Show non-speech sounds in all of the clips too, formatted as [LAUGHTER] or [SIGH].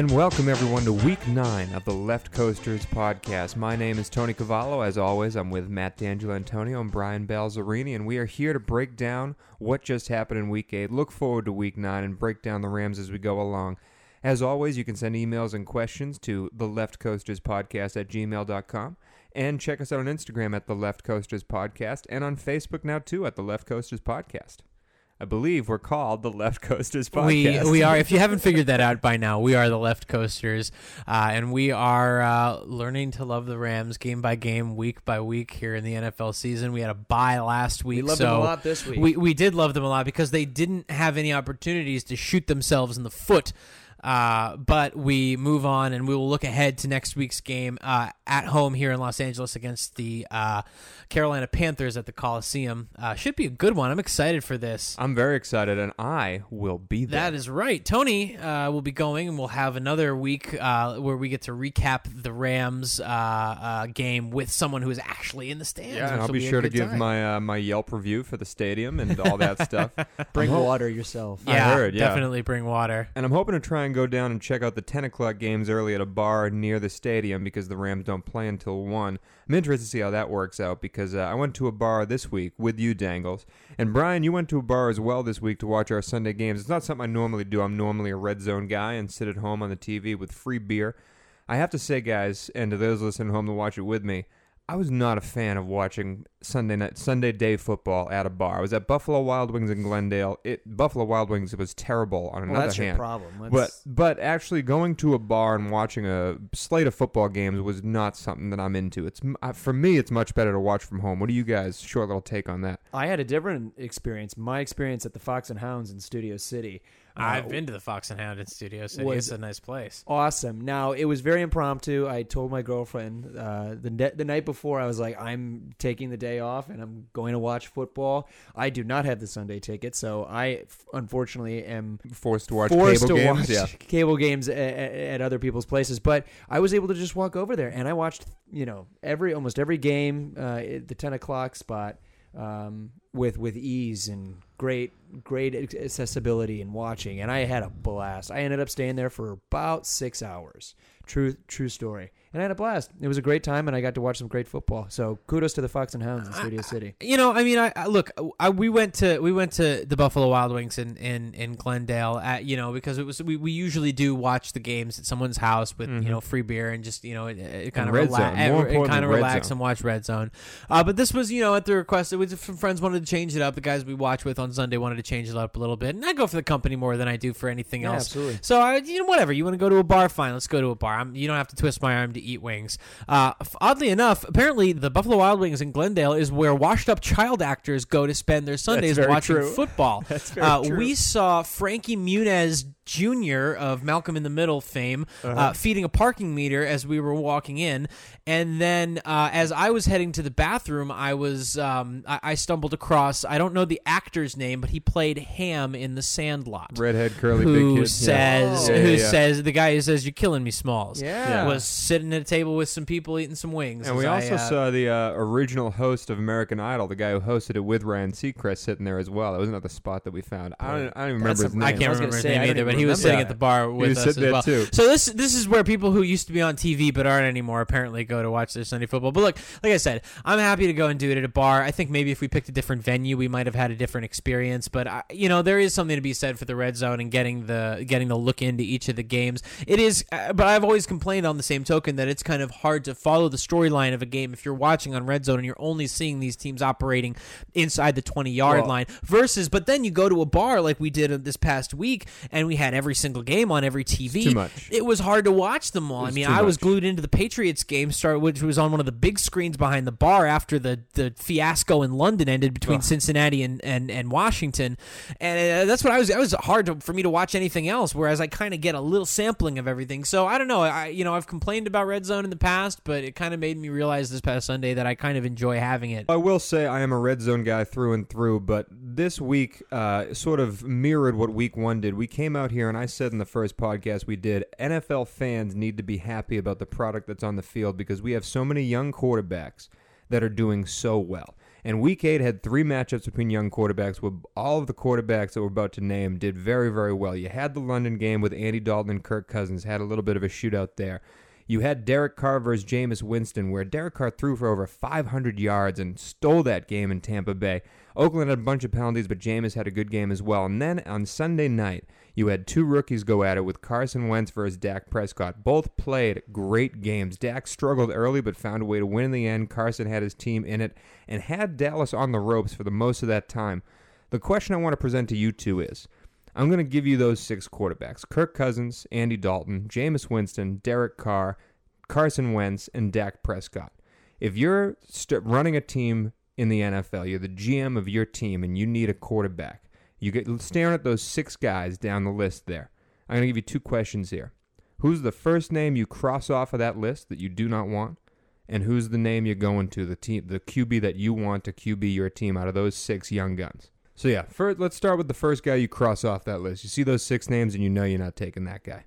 And welcome everyone to week nine of the Left Coasters podcast. My name is Tony Cavallo. As always, I'm with Matt D'Angelo Antonio and Brian Balzerini, and we are here to break down what just happened in week eight. Look forward to week nine and break down the Rams as we go along. As always, you can send emails and questions to the Left Coasters podcast at gmail.com. And check us out on Instagram at the Left Coasters Podcast and on Facebook now too at the Left Coasters Podcast. I believe we're called the Left Coasters Podcast. We we are. If you haven't [LAUGHS] figured that out by now, we are the Left Coasters, uh, and we are uh, learning to love the Rams game by game, week by week here in the NFL season. We had a bye last week, We loved so them a lot this week. We we did love them a lot because they didn't have any opportunities to shoot themselves in the foot. Uh, but we move on and we will look ahead to next week's game uh, at home here in Los Angeles against the uh, Carolina Panthers at the Coliseum. Uh, should be a good one. I'm excited for this. I'm very excited, and I will be there. That is right. Tony uh, will be going, and we'll have another week uh, where we get to recap the Rams uh, uh, game with someone who is actually in the stands. Yeah, and I'll will be sure to give time. my uh, my Yelp review for the stadium and all that [LAUGHS] stuff. Bring I'm water yourself. I Yeah, heard, yeah. definitely bring water. And I'm hoping to try and go down and check out the 10 o'clock games early at a bar near the stadium because the Rams don't play until 1. I'm interested to see how that works out because uh, I went to a bar this week with you, Dangles. And Brian, you went to a bar as well this week to watch our Sunday games. It's not something I normally do. I'm normally a red zone guy and sit at home on the TV with free beer. I have to say, guys, and to those listening home to watch it with me, I was not a fan of watching Sunday night Sunday day football at a bar. I was at Buffalo Wild Wings in Glendale. It Buffalo Wild Wings was terrible on another Well, that's your problem. Let's- But but actually going to a bar and watching a slate of football games was not something that I'm into. It's uh, for me it's much better to watch from home. What do you guys short little take on that? I had a different experience. My experience at the Fox and Hounds in Studio City. Uh, I've been to the Fox and Hound in Studio City. was- It's a nice place. awesome. Now it was very impromptu. I told my girlfriend uh, the ne- the night before. I was like, I'm taking the day off and I'm going to watch football. I do not have the Sunday ticket, so I f- unfortunately am Forced to watch forced cable to games, watch yeah. [LAUGHS] cable games at, at other people's places. But I was able to just walk over there, and I watched you know every almost every game uh, at the ten o'clock spot um, with with ease and great great accessibility and watching, and I had a blast. I ended up staying there for about six hours. True true story. And I had a blast. It was a great time, and I got to watch some great football. So kudos to the Fox and Hounds in Studio City. You know, I mean, I, I look, I, we went to we went to the Buffalo Wild Wings in in, in Glendale, at, you know, because it was we, we usually do watch the games at someone's house with you know free beer and just you know it, it kind of Red relax. More kind of relax Zone. and watch Red Zone. Uh, but this was you know at the request, it was some friends wanted to change it up. The guys we watch with on Sunday wanted to change it up a little bit, and I go for the company more than I do for anything Yeah, else. absolutely. So I, you know, whatever. You want to go to a bar? Fine, let's go to a bar. I'm, you don't have to twist my arm to eat wings. Uh, oddly enough, apparently the Buffalo Wild Wings in Glendale is where washed-up child actors go to spend their Sundays watching true. [LAUGHS] football. Uh. We saw Frankie Muniz Jr. of Malcolm in the Middle fame Uh-huh. uh, feeding a parking meter as we were walking in, and then uh, as I was heading to the bathroom, I was um, I, I stumbled across I don't know the actor's name, but he played Ham in The Sandlot Redhead curly who big kid. says Yeah. Yeah, who yeah, says the guy who says you're killing me, Smalls. Yeah. was sitting at a table with some people eating some wings. And we I, also uh, saw the uh, original host of American Idol, the guy who hosted it with Ryan Seacrest, sitting there as well. That was another spot that we found. I don't, I don't even That's remember a- his name. I I can't gonna remember his name either, but he was sitting that. at the bar with us as well. too. So this this is where people who used to be on TV but aren't anymore apparently go to watch their Sunday football. But look, like I said, I'm happy to go and do it at a bar. I think maybe if we picked a different venue, we might have had a different experience. But I, you know, there is something to be said for the red zone and getting the getting the look into each of the games. It is, uh, but I've always complained on the same token that it's kind of hard to follow the storyline of a game if you're watching on red zone and you're only seeing these teams operating inside the 20 yard Well- line versus. But then you go to a bar like we did this past week, and we had every single game on every TV. too much. It was hard to watch them all. I mean, I was much. glued into the Patriots game, start which was on one of the big screens behind the bar after the the fiasco in London ended between. Cincinnati and, and, and Washington, and uh, that's what I was. It was hard to, for me to watch anything else. Whereas I kind of get a little sampling of everything. So I don't know. I you know I've complained about Red Zone in the past, but it kind of made me realize this past Sunday that I kind of enjoy having it. I will say I am a red zone guy through and through, but this week uh, sort of mirrored what week one did. We came out here and I said in the first podcast we did, NFL fans need to be happy about the product that's on the field because we have so many young quarterbacks that are doing so well. And week eight had three matchups between young quarterbacks where all of the quarterbacks that we're about to name did very, very well. You had the London game with Andy Dalton and Kirk Cousins, had a little bit of a shootout there. You had Derek Carr versus Jameis Winston, where Derek Carr threw for over 500 yards and stole that game in Tampa Bay. Oakland had a bunch of penalties, but Jameis had a good game as well. And then on Sunday night, you had two rookies go at it with Carson Wentz versus Dak Prescott. Both played great games. Dak struggled early, but found a way to win in the end. Carson had his team in it and had Dallas on the ropes for the most of that time. The question I want to present to you two is I'm going to give you those six quarterbacks Kirk Cousins, Andy Dalton, Jameis Winston, Derek Carr, Carson Wentz, and Dak Prescott. If you're st- running a team in the NFL, you're the GM of your team, and you need a quarterback, you get staring at those six guys down the list there. I'm going to give you two questions here. Who's the first name you cross off of that list that you do not want? And who's the name you're going to, the team, the QB that you want to QB your team out of those six young guns? So yeah, first, let's start with the first guy you cross off that list. You see those six names, and you know you're not taking that guy.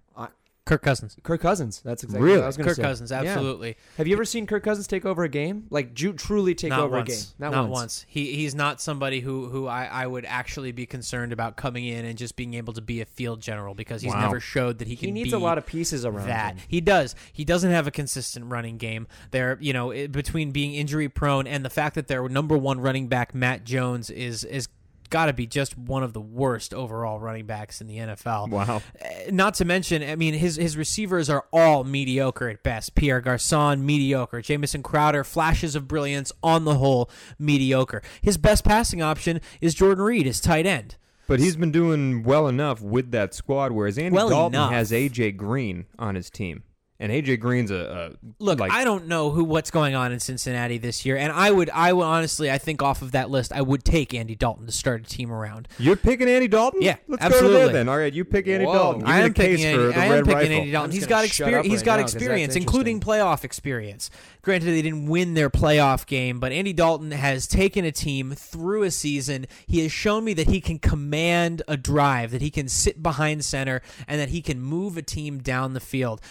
Kirk Cousins. Kirk Cousins. That's exactly Really? what I was going to Kirk say. Cousins, Yeah. absolutely. Have you ever seen Kirk Cousins take over a game? Like ju- truly take not over once. a game? Not, once. He he's not somebody who who I, I would actually be concerned about coming in and just being able to be a field general because he's Wow. never showed that he can. He needs be a lot of pieces around that. him. He does. He doesn't have a consistent running game. There, you know, it, between being injury prone and the fact that their number one running back Matt Jones is is got to be just one of the worst overall running backs in the NFL. Wow. Uh, Not to mention, I mean, his his receivers are all mediocre at best. Pierre Garcon, mediocre. Jamison Crowder, flashes of brilliance. On the whole, mediocre. His best passing option is Jordan Reed, his tight end. But he's been doing well enough with that squad, whereas Andy Well Dalton enough. has AJ Green on his team, and AJ Green's a, a Look, like I don't know who what's going on in Cincinnati this year, and I would, I would honestly, I think off of that list, I would take Andy Dalton to start a team around. you're picking Andy Dalton. Yeah, let's go to absolutely. there then. All right, you pick Andy Whoa. Dalton. Give I am the case picking, for Andy, the I am Red picking Rifle. Andy Dalton. He's got gonna shut experience. up He's right got now 'cause that's experience, including playoff experience. Granted, they didn't win their playoff game, but Andy Dalton has taken a team through a season. He has shown me that he can command a drive, that he can sit behind center, and that he can move a team down the field.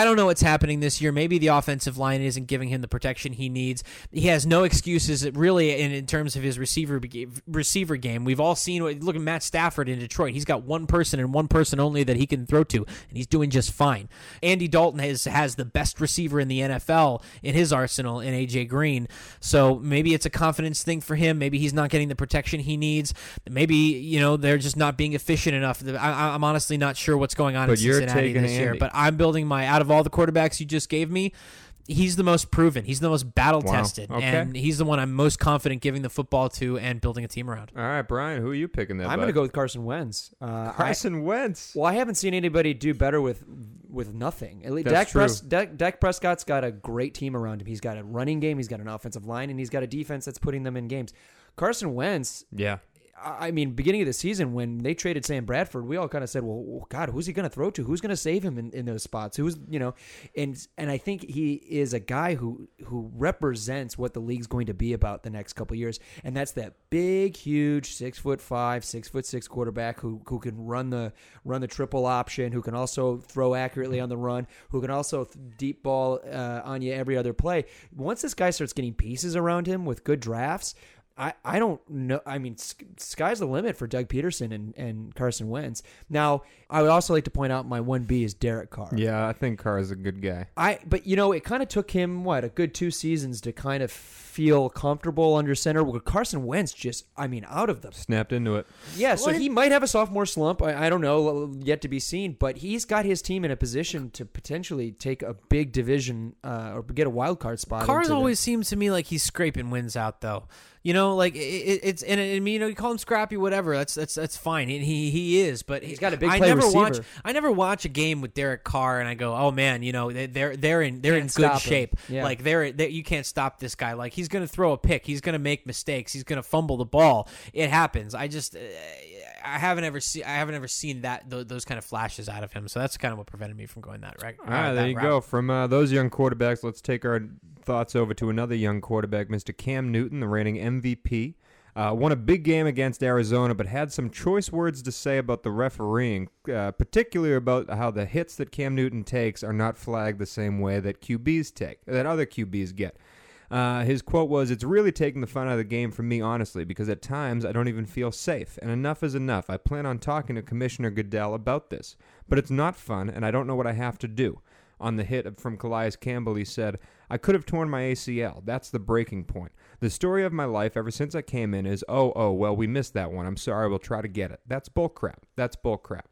I don't know what's happening this year. Maybe the offensive line isn't giving him the protection he needs. He has no excuses, really, in, in terms of his receiver receiver game. We've all seen. what- Look at Matt Stafford in Detroit. He's got one person and one person only that he can throw to, and he's doing just fine. Andy Dalton has has the best receiver in the NFL in his arsenal in AJ Green. So maybe it's a confidence thing for him. Maybe he's not getting the protection he needs. Maybe you know they're just not being efficient enough. I, I'm honestly not sure what's going on But in Cincinnati this year. But I'm building my out of all the quarterbacks you just gave me. He's the most proven. He's the most battle tested, Okay. and he's the one I'm most confident giving the football to and building a team around. All right, Brian, who are you picking there? I'm going to go with Carson Wentz. Uh, I- Carson Wentz. well, I haven't seen anybody do better with with nothing. At least That's Dak, true. Pres- Dak, Dak Prescott's got a great team around him. He's got a running game. He's got an offensive line, and he's got a defense that's putting them in games. Carson Wentz. Yeah. I mean, beginning of the season when they traded Sam Bradford, we all kind of said, "Well, God, who's he going to throw to? Who's going to save him in, in those spots? Who's you know?" And and I think he is a guy who who represents what the league's going to be about the next couple years, and that's that big, huge, six foot five, six foot six quarterback who who can run the run the triple option, who can also throw accurately on the run, who can also deep ball uh, on you every other play. Once this guy starts getting pieces around him with good drafts. I, I don't know. I mean, sky's the limit for Doug Pederson and, and Carson Wentz. Now, I would also like to point out my one B is Derek Carr. Yeah, I think Carr is a good guy. I but you know it kind of took him what a good two seasons to kind of feel comfortable under center. Where Carson Wentz just, I mean, out of the Snapped into it. yeah. So What? he might have a sophomore slump. I, I don't know, yet to be seen. But he's got his team in a position to potentially take a big division uh, or get a wild card spot. Carr's into the- always seems to me like he's scraping wins out though. You know, like it, it- it's and, and you know you call him scrappy, whatever. That's that's that's fine. And he he is, but He's got a big I never receiver. watch. I never watch a game with Derek Carr and I go, oh man, you know they- they're they're in they're in Can't good shape. Yeah. Like they're, they you can't stop this guy. Like he's gonna throw a pick. He's gonna make mistakes. He's gonna fumble the ball. It happens. I just. Uh, I haven't ever seen I haven't ever seen that th- those kind of flashes out of him, so that's kind of what prevented me from going that right. All right, there you go. From uh, those young quarterbacks, let's take our thoughts over to another young quarterback, Mr. Cam Newton, the reigning MVP. Uh, won a big game against Arizona, but had some choice words to say about the refereeing, uh, particularly about how the hits that Cam Newton takes are not flagged the same way that QBs take, that other QBs get. Uh, his quote was, It's really taking the fun out of the game for me, honestly, because at times I don't even feel safe. And enough is enough. I plan on talking to Commissioner Goodell about this. But it's not fun, and I don't know what I have to do. On the hit from Calais Campbell, he said, I could have torn my ACL. That's the breaking point. The story of my life ever since I came in is, oh, oh, well, we missed that one. I'm sorry. We'll try to get it. That's bullcrap. That's bullcrap.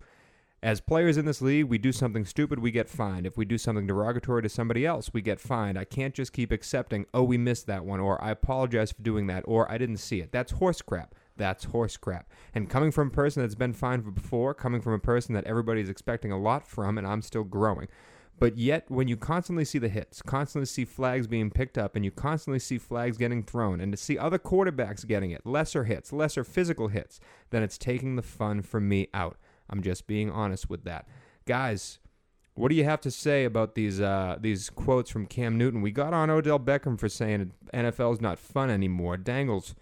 As players in this league, we do something stupid, we get fined. If we do something derogatory to somebody else, we get fined. I can't just keep accepting, oh, we missed that one, or I apologize for doing that, or I didn't see it. That's horse crap. That's horse crap. And coming from a person that's been fined before, coming from a person that everybody's expecting a lot from, and I'm still growing. But yet, when you constantly see the hits, constantly see flags being picked up, and you constantly see flags getting thrown, and to see other quarterbacks getting it, lesser hits, lesser physical hits, then it's taking the fun from me out. I'm just being honest with that. Guys, what do you have to say about these uh, these quotes from Cam Newton? We got on Odell Beckham for saying NFL's not fun anymore. Dangles,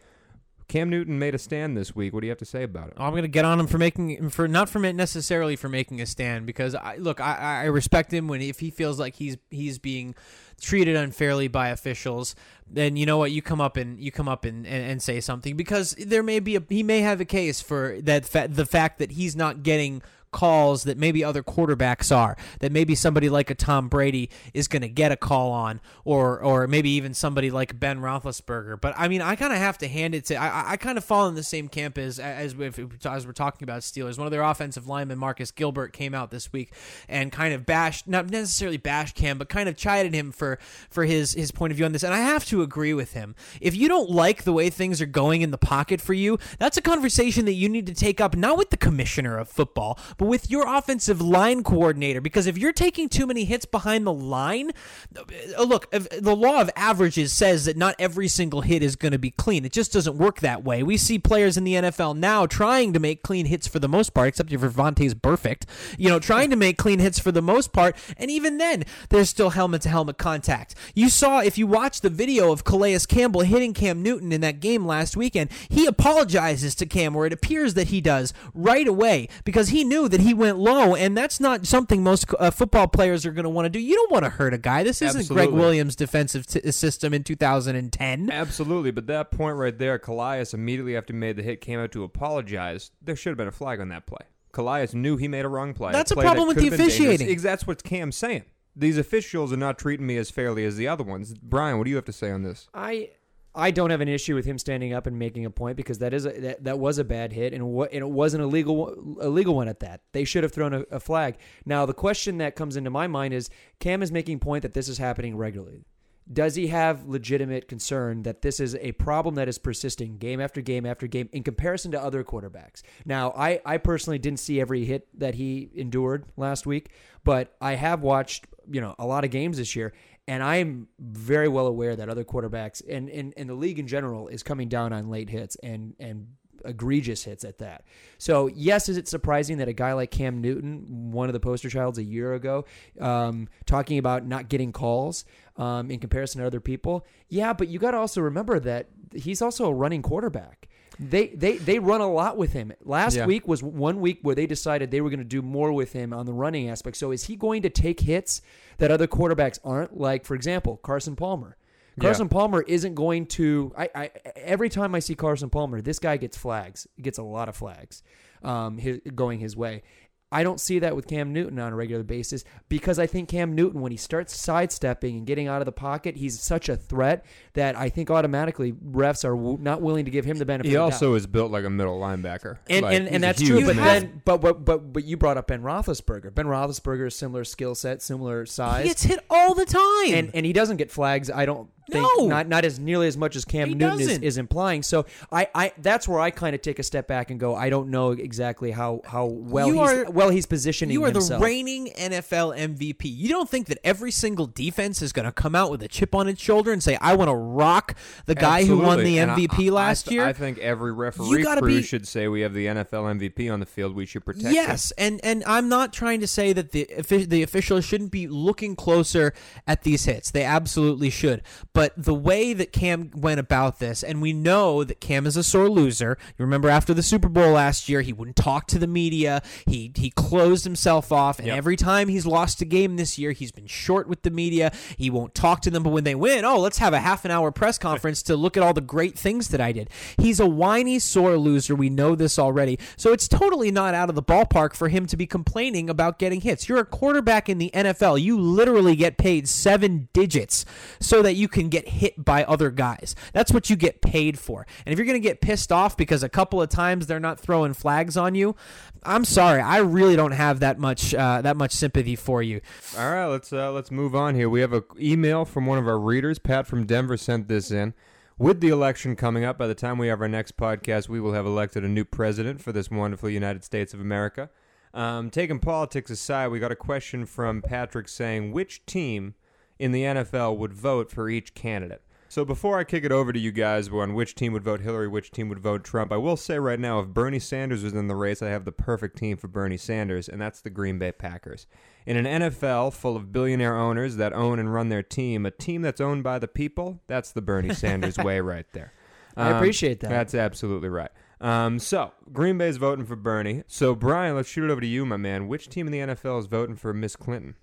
Cam Newton made a stand this week. What do you have to say about it? I'm going to get on him for making for not for necessarily for making a stand because I look I, I respect him when if he feels like he's he's being treated unfairly by officials then you know what you come up and you come up and, and, and say something because there may be a he may have a case for that fa- the fact that he's not getting calls that maybe other quarterbacks are that maybe somebody like a Tom Brady is going to get a call on or or maybe even somebody like Ben Roethlisberger. But I mean I kind of have to hand it to I, I kind of fall in the same camp as as, as we're talking about Steelers. One of their offensive linemen Marcus Gilbert came out this week and kind of bashed not necessarily bashed Cam but kind of chided him for for his his point of view on this. And I have to agree with him. If you don't like the way things are going in the pocket for you that's a conversation that you need to take up not with the commissioner of football but with your offensive line coordinator. Because if you're taking too many hits behind the line, uh, look, the law of averages says that not every single hit is going to be clean. It just doesn't work that way. We see players in the NFL now trying to make clean hits for the most part, except if Vontaze Burfict, you know, trying to make clean hits for the most part. And even then, there's still helmet to helmet contact. You saw, if you watch the video of Calais Campbell hitting Cam Newton in that game last weekend, he apologizes to Cam, where it appears that he does right away because he knew that he went low, and that's not something most uh, football players are going to want to do. You don't want to hurt a guy. This isn't Absolutely. Gregg Williams' defensive t- system in 2010. Absolutely, but that point right there, Calais immediately after he made the hit came out to apologize. There should have been a flag on that play. Calais knew he made a wrong play. That's a, a problem that with the have dangerous. officiating. That's what Cam's saying. These officials are not treating me as fairly as the other ones. Brian, what do you have to say on this? I I don't have an issue with him standing up and making a point because that is a, that, that was a bad hit and what and it wasn't a legal a legal one at that. They should have thrown a, a flag. Now the question that comes into my mind is Cam is making point that this is happening regularly. Does he have legitimate concern that this is a problem that is persisting game after game after game in comparison to other quarterbacks? Now, I, I personally didn't see every hit that he endured last week, but I have watched, you know, a lot of games this year, and I'm very well aware that other quarterbacks and, and, and the league in general is coming down on late hits and, and egregious hits at that. So, yes, is it surprising that a guy like Cam Newton, one of the poster childs a year ago, um, talking about not getting calls um, in comparison to other people? Yeah, but you got to also remember that he's also a running quarterback. They, they they run a lot with him. Last Yeah. week was one week where they decided they were going to do more with him on the running aspect. So is he going to take hits that other quarterbacks aren't? Like for example, Carson Palmer. Yeah. Carson Palmer isn't going to. I, I every time I see Carson Palmer, this guy gets flags. He gets a lot of flags, um, his, going his way. I don't see that with Cam Newton on a regular basis because I think Cam Newton, when he starts sidestepping and getting out of the pocket, he's such a threat that I think automatically refs are w- not willing to give him the benefit. He of the doubt. also is built like a middle linebacker. And, Like, and, he's and that's true, but man. then but, but but but you brought up Ben Roethlisberger. Ben Roethlisberger is similar skill set, similar size, He gets hit all the time. and and he doesn't get flags. I don't think No. not not as nearly as much as Cam He Newton is, is implying. So I, I that's where I kind of take a step back and go. I don't know exactly how how well You he's are- well he's positioning you are himself. the reigning NFL MVP. You don't think that every single defense is going to come out with a chip on its shoulder and say, "I want to rock the guy who won the And MVP I- last I, year"? I think every referee crew be- should say we have the NFL MVP on the field. We should protect him. Yes, and and I'm not trying to say that the the officials shouldn't be looking closer at these hits. They absolutely should. But But the way that Cam went about this, and we know that Cam is a sore loser. You remember after the Super Bowl last year, he wouldn't talk to the media. He he closed himself off, and Yep. every time he's lost a game this year, he's been short with the media. He won't talk to them, but when they win, oh, let's have a half an hour press conference to look at all the great things that I did. He's a whiny, sore loser. We know this already. So it's totally not out of the ballpark for him to be complaining about getting hits. You're a quarterback in the NFL. You literally get paid seven digits so that you can get hit by other guys. That's what you get paid for. And if you're going to get pissed off because a couple of times they're not throwing flags on you, I'm sorry. I really don't have that much uh, that much sympathy for you. All right, let's uh, let's move on here. We have an email from one of our readers. Pat from Denver sent this in. With the election coming up, by the time we have our next podcast, we will have elected a new president for this wonderful United States of America. Um, taking politics aside, we got a question from Patrick saying which team in the NFL would vote for each candidate. So before I kick it over to you guys on which team would vote Hillary, which team would vote Trump, I will say right now if Bernie Sanders was in the race, I have the perfect team for Bernie Sanders, and that's the Green Bay Packers. In an NFL full of billionaire owners that own and run their team, a team that's owned by the people, that's the Bernie Sanders [LAUGHS] way right there. I Um, appreciate that. That's absolutely right. Um, so Green Bay's voting for Bernie. So Brian, let's shoot it over to you, my man. Which team in the NFL is voting for Miss Clinton?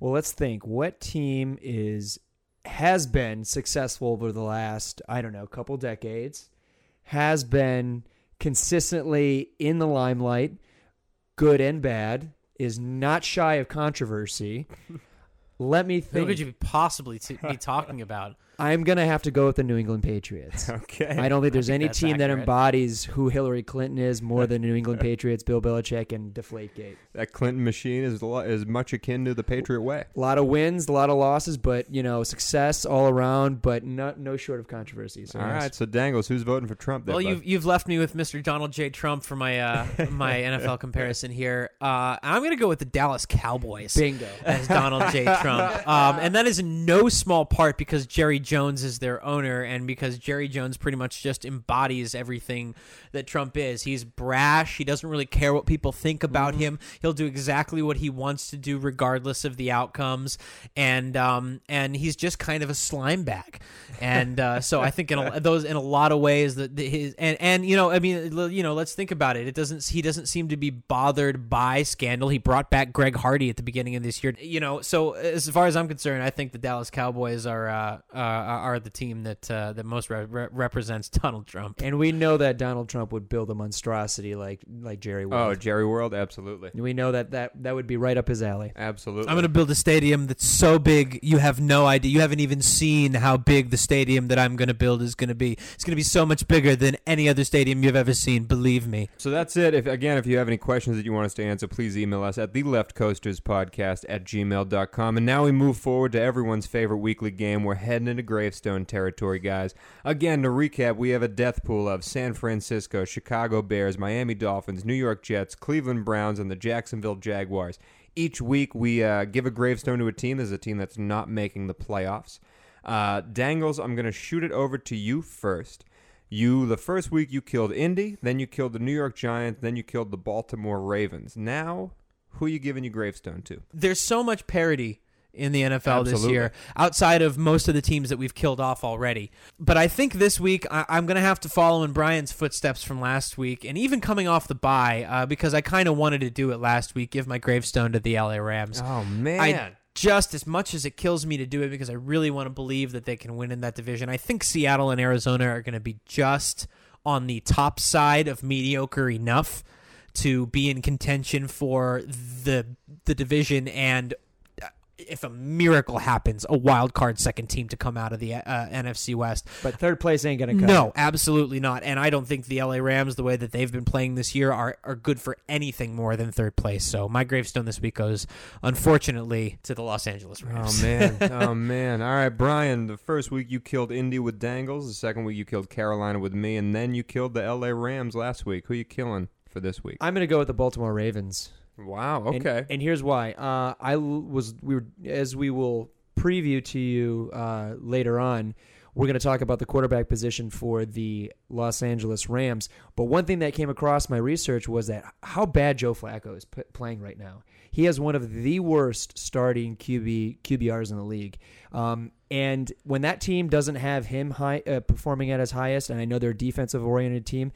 Well, let's think. What team is has been successful over the last I don't know couple decades, has been consistently in the limelight, good and bad, is not shy of controversy. [LAUGHS] Let me think. Who could you possibly t- be talking about? I'm gonna have to go with the New England Patriots. [LAUGHS] Okay. I don't think there's think any that's team that embodies who Hillary Clinton is more than New England [LAUGHS] Patriots, Bill Belichick, and Deflategate. That Clinton machine is a lot, is much akin to the Patriot way. A lot of wins, a lot of losses, but you know, success all around, but not no short of controversies. So All yes. right, so Dangles, who's voting for Trump? There, Well, bud? you've you've left me with Mr. Donald J. Trump for my uh, my [LAUGHS] NFL comparison here. Uh, I'm going to go with the Dallas Cowboys bingo. as Donald J. Trump, um, and that is in no small part because Jerry Jones is their owner, and because Jerry Jones pretty much just embodies everything that Trump is. He's brash. He doesn't really care what people think about him. He'll do exactly what he wants to do, regardless of the outcomes, and um, and he's just kind of a slime bag. And uh, so I think in a, [LAUGHS] those in a lot of ways that that his and and you know I mean you know let's think about it. It doesn't he doesn't seem to be bothered by scandal. He brought back Greg Hardy at the beginning of this year. You know, so as far as I'm concerned, I think the Dallas Cowboys are uh, uh, are the team that uh, that most re- re- represents Donald Trump. And we know that Donald Trump would build a monstrosity like like Jerry oh, World. Jerry World, absolutely, we know that, that that would be right up his alley. absolutely. I'm going to build a stadium that's so big you have no idea. You haven't even seen how big the stadium that I'm going to build is going to be. It's going to be so much bigger than any other stadium you've ever seen. Believe me. So that's it. If again, if you have any questions that you want us to answer, please email us at the Left Coasters Podcast at gmail.com. And now we move forward to everyone's favorite weekly game. We're heading into gravestone territory, guys. Again, to recap, we have a death pool of San Francisco, Chicago Bears, Miami Dolphins, New York Jets, Cleveland Browns, and the Jacksonville Jaguars. Each week we uh, give a gravestone to a team. There's a team that's not making the playoffs. Uh, Dangles, I'm going to shoot it over to you first. You the first week you killed Indy, then you killed the New York Giants, then you killed the Baltimore Ravens. Now, who are you giving your gravestone to? There's so much parity in the NFL this year, outside of most of the teams that we've killed off already. But I think this week I- I'm going to have to follow in Brian's footsteps from last week, and even coming off the bye, uh, because I kind of wanted to do it last week, give my gravestone to the LA Rams. Oh man. I just as much as it kills me to do it because I really want to believe that they can win in that division. I think Seattle and Arizona are going to be just on the top side of mediocre enough to be in contention for the the division and if a miracle happens, a wild card second team to come out of the uh, NFC West. But third place ain't gonna cut. No, absolutely not. And I don't think the LA Rams, the way that they've been playing this year, are, are good for anything more than third place. So my gravestone this week goes, unfortunately, to the Los Angeles Rams. Oh man, [LAUGHS] oh man. All right, Brian. The first week you killed Indy with Dangles. The second week you killed Carolina with me, and then you killed the L.A. Rams last week. Who you killing for this week? I'm gonna go with the Baltimore Ravens. Wow. Okay. And, here's why. Uh, I was we were as we will preview to you uh, later on. We're going to talk about the quarterback position for the Los Angeles Rams. But one thing that came across my research was that how bad Joe Flacco is p- playing right now. He has one of the worst starting QB QBRs in the league. Um, And when that team doesn't have him high uh, performing at his highest, and I know they're a defensive oriented team,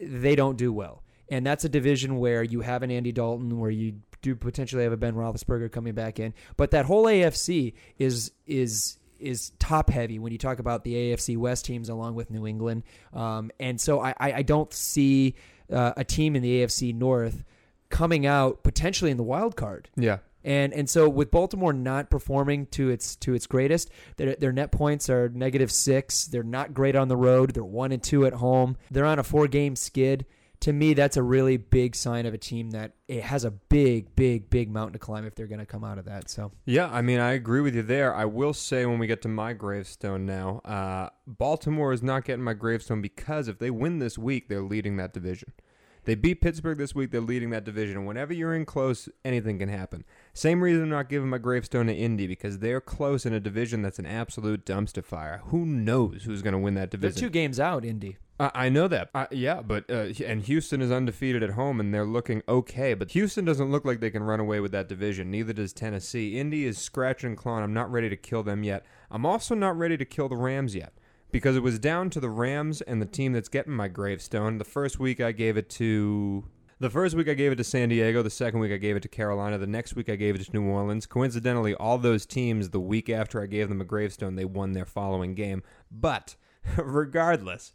they don't do well. And that's a division where you have an Andy Dalton, where you do potentially have a Ben Roethlisberger coming back in. But that whole AFC is is is top heavy when you talk about the AFC West teams along with New England. Um, and so I, I don't see uh, a team in the AFC North coming out potentially in the wild card. Yeah. And and so with Baltimore not performing to its to its greatest, their, their net points are negative six. They're not great on the road. They're one and two at home. They're on a four game skid. To me, that's a really big sign of a team that it has a big, big, big mountain to climb if they're going to come out of that. So Yeah, I mean, I agree with you there. I will say when we get to my gravestone now, uh, Baltimore is not getting my gravestone because if they win this week, they're leading that division. They beat Pittsburgh this week. They're leading that division. Whenever you're in close, anything can happen. Same reason I'm not giving my gravestone to Indy because they're close in a division that's an absolute dumpster fire. Who knows who's going to win that division? they're two games out, Indy. I I know that. Uh, yeah, but uh, and Houston is undefeated at home, and they're looking okay. But Houston doesn't look like they can run away with that division. Neither does Tennessee. Indy is scratching and clawing. I'm not ready to kill them yet. I'm also not ready to kill the Rams yet because it was down to the Rams and the team that's getting my gravestone. The first week I gave it to. The first week I gave it to San Diego. The second week I gave it to Carolina. The next week I gave it to New Orleans. Coincidentally, all those teams, the week after I gave them a gravestone, they won their following game. But [LAUGHS] regardless,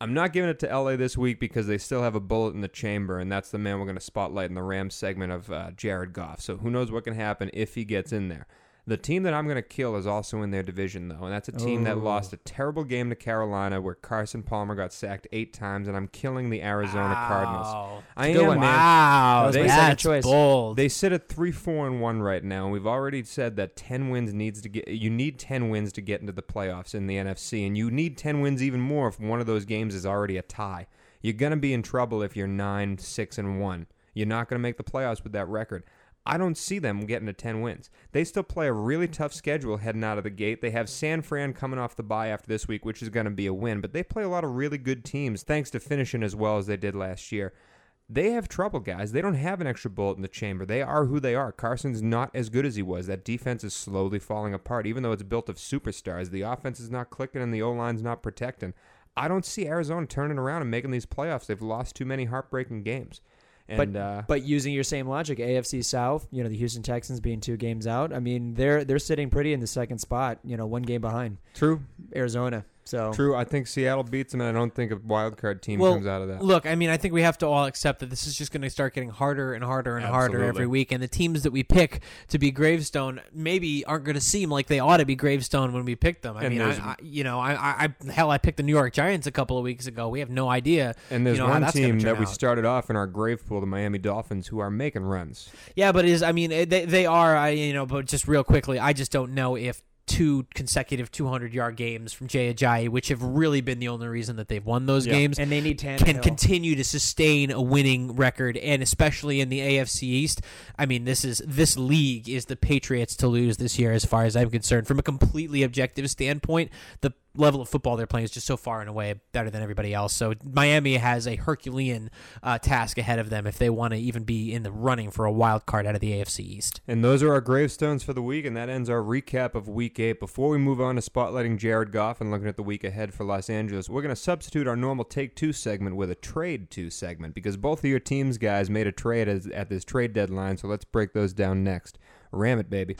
I'm not giving it to LA this week because they still have a bullet in the chamber, and that's the man we're going to spotlight in the Rams segment of uh, Jared Goff. So who knows what can happen if he gets in there. The team that I'm going to kill is also in their division, though, and that's a team that Oh. lost a terrible game to Carolina where Carson Palmer got sacked eight times, and I'm killing the Arizona Cardinals. I good am, one, man. Wow, That was my that's choice. bold. They sit at three, four, and one right now, and we've already said that ten wins needs to get. You need ten wins to get into the playoffs in the NFC, and you need ten wins even more if one of those games is already a tie. You're gonna be in trouble if you're nine, six, and one. You're not gonna make the playoffs with that record. I don't see them getting to 10 wins. They still play a really tough schedule heading out of the gate. They have San Fran coming off the bye after this week, which is going to be a win, but they play a lot of really good teams thanks to finishing as well as they did last year. They have trouble, guys. They don't have an extra bullet in the chamber. They are who they are. Carson's not as good as he was. That defense is slowly falling apart. Even though it's built of superstars, the offense is not clicking and the O line's not protecting. I don't see Arizona turning around and making these playoffs. They've lost too many heartbreaking games. And but uh, but using your same logic, AFC South, you know the Houston Texans being two games out. I mean they're they're sitting pretty in the second spot. You know one game behind true, Arizona. So true. I think Seattle beats them, and I don't think a wild card team Well, comes out of that. Look, I mean, I think we have to all accept that this is just going to start getting harder and harder and harder every week. And the teams that we pick to be gravestone maybe aren't going to seem like they ought to be gravestone when we pick them. I And mean, I, I, you know, I, I, hell, I picked the New York Giants a couple of weeks ago. We have no idea. And there's you know, one team that we started off in our grave pool, the Miami Dolphins, who are making runs. Yeah, but is I mean eh, they they are I you know but just real quickly I just don't know if two consecutive 200 yard games from Jay Ajayi which have really been the only reason that they've won those Yeah. games and they need can continue to sustain a winning record and especially in the AFC East. I mean this is this league is the Patriots to lose this year as far as I'm concerned. From a completely objective standpoint the level of football they're playing is just so far and away better than everybody else so Miami has a Herculean uh, task ahead of them if they want to even be in the running for a wild card out of the AFC East And those are our gravestones for the week, and that ends our recap of Week 8. Before we move on to spotlighting Jared Goff and looking at the week ahead for Los Angeles, we're going to substitute our normal Take Two segment with a Trade Two segment because both of your teams, guys, made a trade as, at this trade deadline, so let's break those down next. Ram it, baby.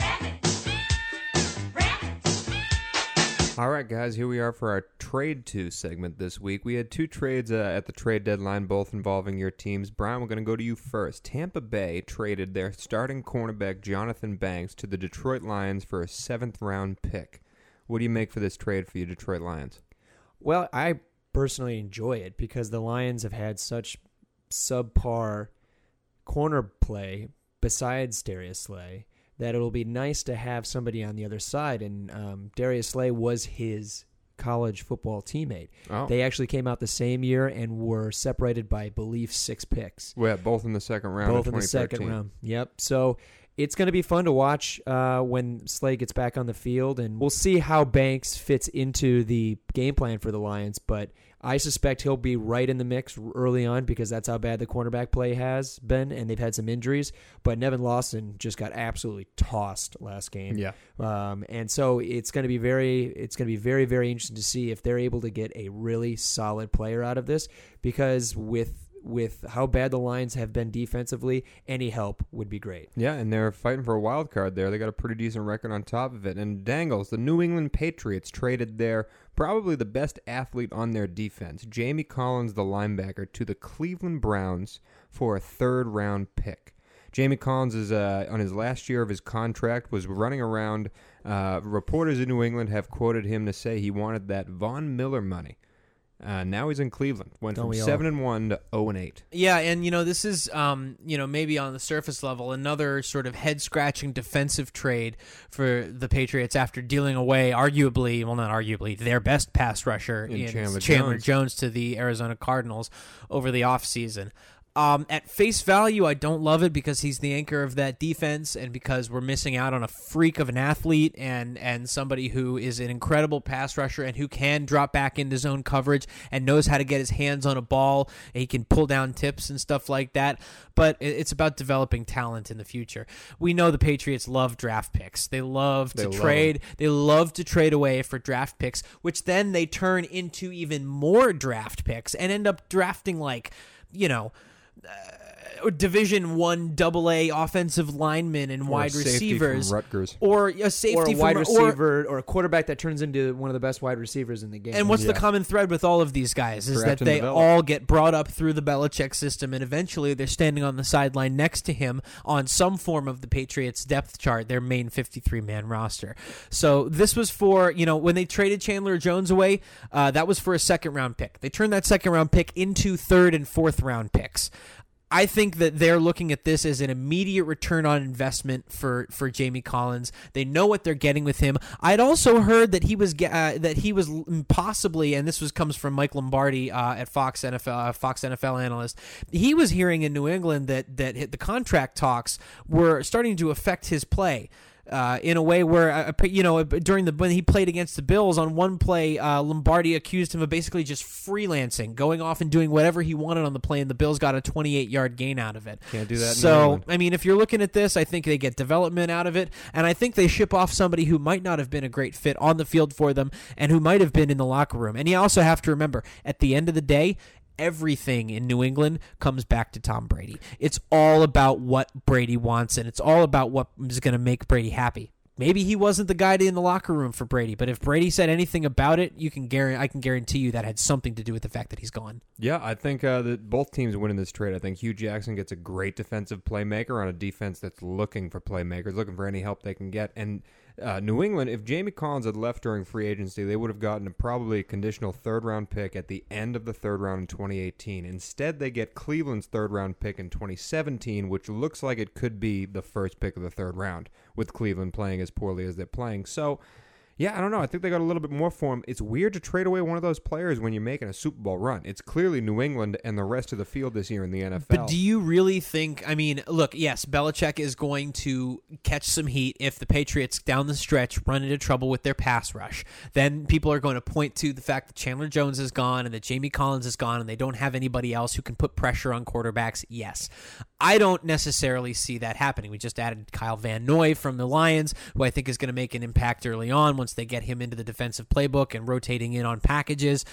All right, guys, here we are for our Trade 2 segment this week. We had two trades uh, at the trade deadline, both involving your teams. Brian, we're going to go to you first. Tampa Bay traded their starting cornerback, Johnthan Banks, to the Detroit Lions for a seventh round pick. What do you make for this trade for you, Detroit Lions? Well, I personally enjoy it because the Lions have had such subpar corner play besides Darius Slay that it'll be nice to have somebody on the other side. And um, Darius Slay was his college football teammate. Oh, They actually came out the same year and were separated by, I believe, six picks. well, both in the second round. both in the second round. Yep. So it's going to be fun to watch uh, when Slay gets back on the field, and we'll see how Banks fits into the game plan for the Lions. But I suspect he'll be right in the mix early on because that's how bad the cornerback play has been, and they've had some injuries. But Nevin Lawson just got absolutely tossed last game. Yeah. Um, and so it's going to be very, it's going to be very, very interesting to see if they're able to get a really solid player out of this. Because with with how bad the Lions have been defensively, any help would be great. Yeah, and they're fighting for a wild card there. They got a pretty decent record on top of it. And Dangles, the New England Patriots traded their probably the best athlete on their defense, Jamie Collins, the linebacker, to the Cleveland Browns for a third round pick. Jamie Collins is uh, on his last year of his contract was running around. Uh, reporters in New England have quoted him to say he wanted that Von Miller money. Uh, now he's in Cleveland. Went Don't from we all? seven and one to zero and eight. Yeah, and you know this is, um, you know, maybe on the surface level, another sort of head-scratching defensive trade for the Patriots after dealing away, arguably, well, not arguably, their best pass rusher In in, Chandler Chandler, Jones. Jones. to the Arizona Cardinals over the offseason. Um, at face value, I don't love it because he's the anchor of that defense, and because we're missing out on a freak of an athlete and and somebody who is an incredible pass rusher and who can drop back into zone coverage and knows how to get his hands on a ball. And he can pull down tips and stuff like that. But it's about developing talent in the future. We know the Patriots love draft picks. They love to They love trade. They love to trade away for draft picks, which then they turn into even more draft picks and end up drafting like, you know, Division One Double A offensive linemen and Or wide safety recievers, from Rutgers. or a safety or a wide or- receiver or, a quarterback that turns into one of the best wide receivers in the game. and what's the common thread with all of these guys is Draft that they develop. all get brought up through the Belichick system, and eventually they're standing on the sideline next to him on some form of the Patriots depth chart, their main 53 man roster. So this was for you know when they traded Chandler Jones away, uh, that was for a second round pick. They turned that second round pick into third and fourth round picks. I think that they're looking at this as an immediate return on investment for, for Jamie Collins. They know what they're getting with him. I'd also heard that he was uh, that he was possibly, and this was comes from Mike Lombardi uh, at Fox NFL, uh, Fox NFL analyst. He was hearing in New England that that the contract talks were starting to affect his play uh, in a way where uh, you know during the when he played against the Bills on one play, uh, Lombardi accused him of basically just freelancing, going off and doing whatever he wanted on the play, and the Bills got a 28 yard gain out of it. Can't do that So I mean, if you're looking at this, I think they get development out of it, and I think they ship off somebody who might not have been a great fit on the field for them, and who might have been in the locker room. And you also have to remember, at the end of the day. Everything in New England comes back to Tom Brady. It's all about what Brady wants, and it's all about what is going to make Brady happy. Maybe he wasn't the guy in the locker room for Brady, but if Brady said anything about it, you can guarantee I can guarantee you that had something to do with the fact that he's gone. Yeah, I think uh, that both teams win in this trade. I think Hue Jackson gets a great defensive playmaker on a defense that's looking for playmakers, looking for any help they can get. And uh, New England, if Jamie Collins had left during free agency, they would have gotten a probably a conditional third round pick at the end of the third round in 2018. Instead, they get Cleveland's third round pick in 2017, which looks like it could be the first pick of the third round, with Cleveland playing as poorly as they're playing. So. Yeah, I don't know. I think they got a little bit more for him. It's weird to trade away one of those players when you're making a Super Bowl run. It's clearly New England and the rest of the field this year in the NFL. But do you really think? I mean, look, yes, Belichick is going to catch some heat if the Patriots down the stretch run into trouble with their pass rush. Then people are going to point to the fact that Chandler Jones is gone and that Jamie Collins is gone and they don't have anybody else who can put pressure on quarterbacks. Yes. I don't necessarily see that happening. We just added Kyle Van Noy from the Lions, who I think is going to make an impact early on once they get him into the defensive playbook and rotating in on packages.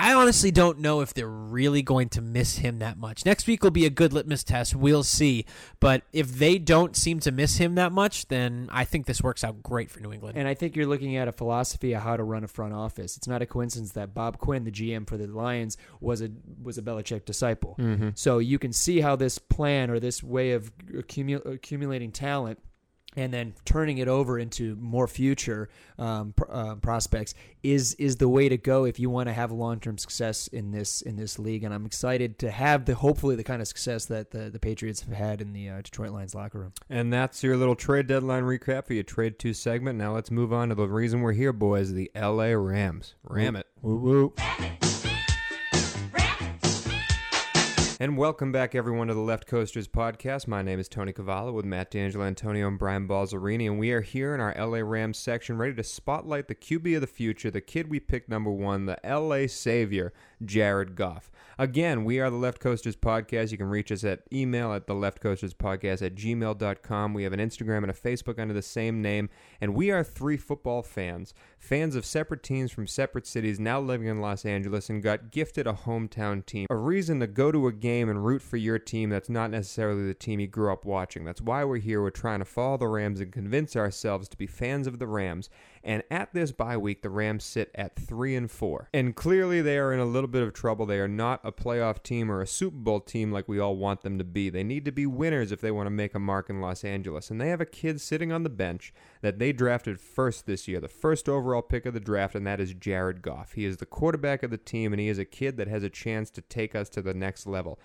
I honestly don't know if they're really going to miss him that much. Next week will be a good litmus test. We'll see. But if they don't seem to miss him that much, then I think this works out great for New England. And I think you're looking at a philosophy of how to run a front office. It's not a coincidence that Bob Quinn, the GM for the Lions, was a was a Belichick disciple. Mm-hmm. So you can see how this plan or this way of accumu- accumulating talent and then turning it over into more future um, pr- uh, prospects is is the way to go if you want to have long term success in this in this league. And I'm excited to have the hopefully the kind of success that the, the Patriots have had in the uh, Detroit Lions locker room. And that's your little trade deadline recap for your trade two segment. Now let's move on to the reason we're here, boys. The L.A. Rams. Ram it. Woo woo. And welcome back, everyone, to the Left Coasters podcast. My name is Tony Cavallo with Matt D'Angelo, Antonio, and Brian Balzerini, and we are here in our LA Rams section ready to spotlight the QB of the future, the kid we picked number one, the LA Savior, Jared Goff. Again, we are the Left Coasters podcast. You can reach us at email at the Left Coasters podcast at gmail.com. We have an Instagram and a Facebook under the same name, and we are three football fans, fans of separate teams from separate cities, now living in Los Angeles, and got gifted a hometown team, a reason to go to a game and root for your team that's not necessarily the team you grew up watching. That's why we're here. We're trying to follow the Rams and convince ourselves to be fans of the Rams. And at this bye week, the Rams sit at three and four, and clearly they are in a little bit of trouble. They are not a playoff team or a Super Bowl team like we all want them to be. They need to be winners if they want to make a mark in Los Angeles. And they have a kid sitting on the bench that they drafted first this year, the first overall pick of the draft, and that is Jared Goff. He is the quarterback of the team, and he is a kid that has a chance to take us to the next level.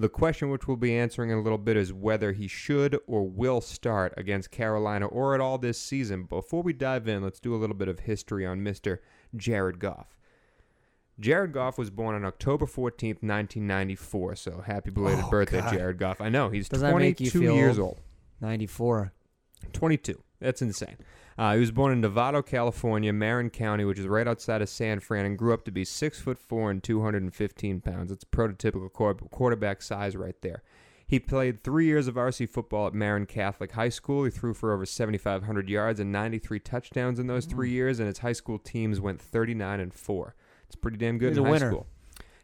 The question, which we'll be answering in a little bit, is whether he should or will start against Carolina or at all this season. Before we dive in, let's do a little bit of history on Mr. Jared Goff. Jared Goff was born on October 14th, 1994. So happy belated Oh, birthday, God. Jared Goff. I know, he's Does that make 22 you feel years old? old. 94. 22. That's insane. Uh, he was born in Novato, California, Marin County, which is right outside of San Fran, and grew up to be six foot four and 215 pounds. That's prototypical quarterback size right there. He played three years of RC football at Marin Catholic High School. He threw for over 7,500 yards and 93 touchdowns in those three years, and his high school teams went 39 and four. It's pretty damn good He's in a high winner. school.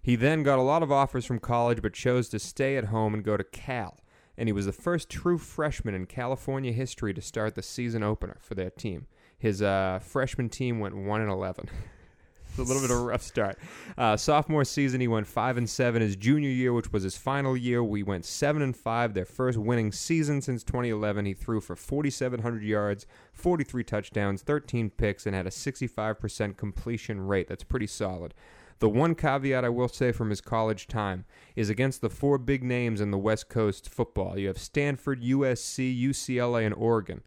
He then got a lot of offers from college, but chose to stay at home and go to Cal and he was the first true freshman in California history to start the season opener for their team. His uh, freshman team went one and eleven. it's [LAUGHS] a little bit of a rough start. Uh, sophomore season, he went five and seven. His junior year, which was his final year, we went seven and five. Their first winning season since 2011. He threw for 4,700 yards, 43 touchdowns, 13 picks, and had a 65% completion rate. That's pretty solid. The one caveat I will say from his college time is against the four big names in the West Coast football. You have Stanford, USC, UCLA, and Oregon.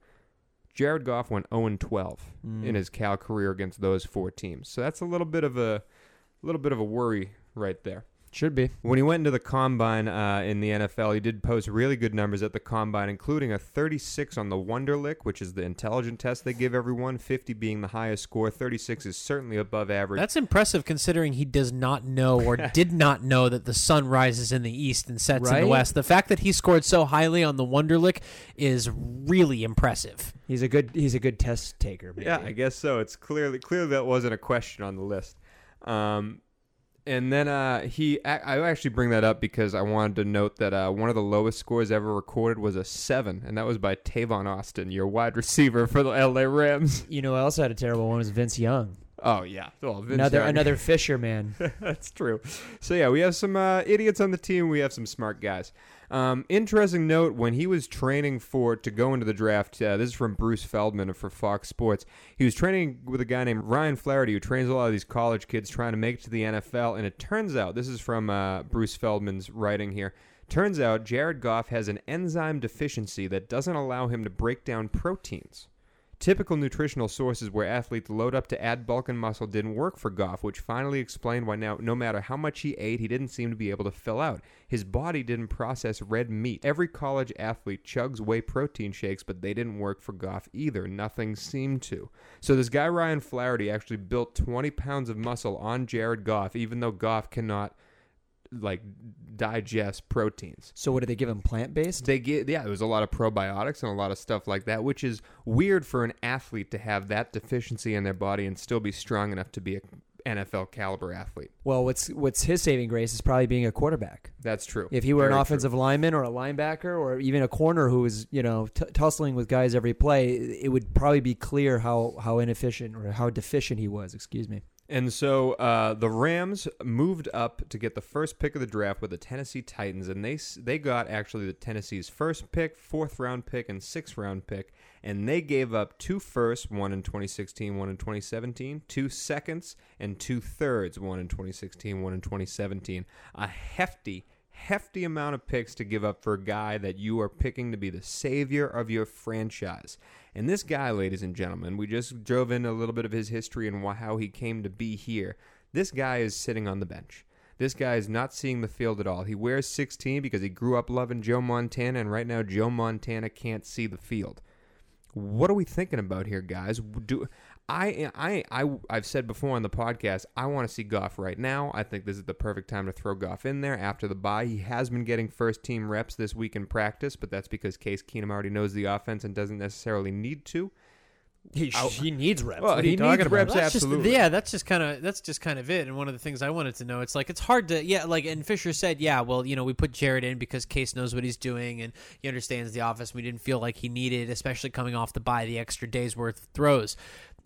Jared Goff went 0 12 Mm. in his Cal career against those four teams. So that's a little bit of a little bit of a worry right there. Should be. When he went into the combine uh, in the NFL, he did post really good numbers at the combine, including a 36 on the Wonderlic, which is the intelligent test they give everyone, 50 being the highest score. 36 is certainly above average. That's impressive considering he does not know or [LAUGHS] did not know that the sun rises in the east and sets in the west. The fact that he scored so highly on the Wonderlic is really impressive. He's a good he's a good test taker. Maybe. Yeah, I guess so. It's clearly clearly that wasn't a question on the list. Um, and then uh, he, I I actually bring that up because I wanted to note that uh, one of the lowest scores ever recorded was a seven, and that was by Tavon Austin, your wide receiver for the LA Rams. [LAUGHS] You know, who else had a terrible one was Vince Young. Oh yeah, well, Vince another Young- another [LAUGHS] Fisher man. That's true. So yeah, we have some uh, idiots on the team. We have some smart guys. Um, interesting note: when he was training for to go into the draft, uh, this is from Bruce Feldman for Fox Sports. He was training with a guy named Ryan Flaherty, who trains a lot of these college kids trying to make it to the NFL. And it turns out this is from uh, Bruce Feldman's writing here. Turns out Jared Goff has an enzyme deficiency that doesn't allow him to break down proteins. Typical nutritional sources where athletes load up to add bulk and muscle didn't work for Goff, which finally explained why now, no matter how much he ate, he didn't seem to be able to fill out. His body didn't process red meat. Every college athlete chugs whey protein shakes, but they didn't work for Goff either. Nothing seemed to. So this guy Ryan Flaherty actually built 20 pounds of muscle on Jared Goff, even though Goff cannot like digest proteins. So what do they give him? Plant based? They get yeah, there was a lot of probiotics and a lot of stuff like that, which is weird for an athlete to have that deficiency in their body and still be strong enough to be a NFL caliber athlete. Well, what's what's his saving grace is probably being a quarterback. That's true. If he were Very an true. offensive lineman or a linebacker or even a corner who was, you know, t- tussling with guys every play, it would probably be clear how how inefficient or how deficient he was. Excuse me. And so uh, the Rams moved up to get the first pick of the draft with the Tennessee Titans, and they they got actually the Tennessee's first pick, fourth round pick, and sixth round pick, and they gave up two firsts, one in 2016, one in 2017, two seconds, and two thirds, one in 2016, one in 2017. A hefty hefty amount of picks to give up for a guy that you are picking to be the savior of your franchise. And this guy, ladies and gentlemen, we just drove in a little bit of his history and how he came to be here. This guy is sitting on the bench. This guy is not seeing the field at all. He wears 16 because he grew up loving Joe Montana, and right now Joe Montana can't see the field. What are we thinking about here, guys? Do I, I, I, I've said before on the podcast, I want to see Goff right now. I think this is the perfect time to throw Goff in there after the bye. He has been getting first team reps this week in practice, but that's because Case Keenum already knows the offense and doesn't necessarily need to. He, I- he needs reps. Well, what are he you needs about? reps. That's just- absolutely. yeah, that's just kind of that's just kind of it. And one of the things I wanted to know, it's like it's hard to yeah, like and Fisher said, yeah, well, you know, we put Jared in because Case knows what he's doing and he understands the office. We didn't feel like he needed, especially coming off the bye, the extra days worth of throws.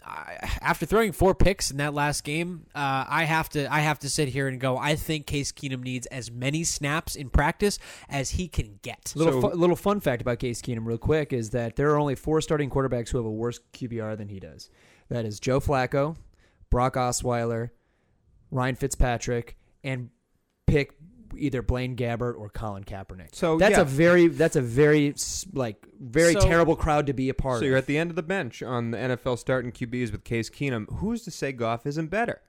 I, after throwing four picks in that last game, uh, I have to I have to sit here and go. I think Case Keenum needs as many snaps in practice as he can get. Little So- fu- little fun fact about Case Keenum, real quick, is that there are only four starting quarterbacks who have a worse QBR than he does. That is Joe Flacco, Brock Osweiler, Ryan Fitzpatrick, and pick either Blaine Gabbert or Colin Kaepernick. So that's yeah. a very that's a very like very So- terrible crowd to be a part So of. you're at the end of the bench on the NFL starting QBs with Case Keenum. Who's to say Goff isn't better?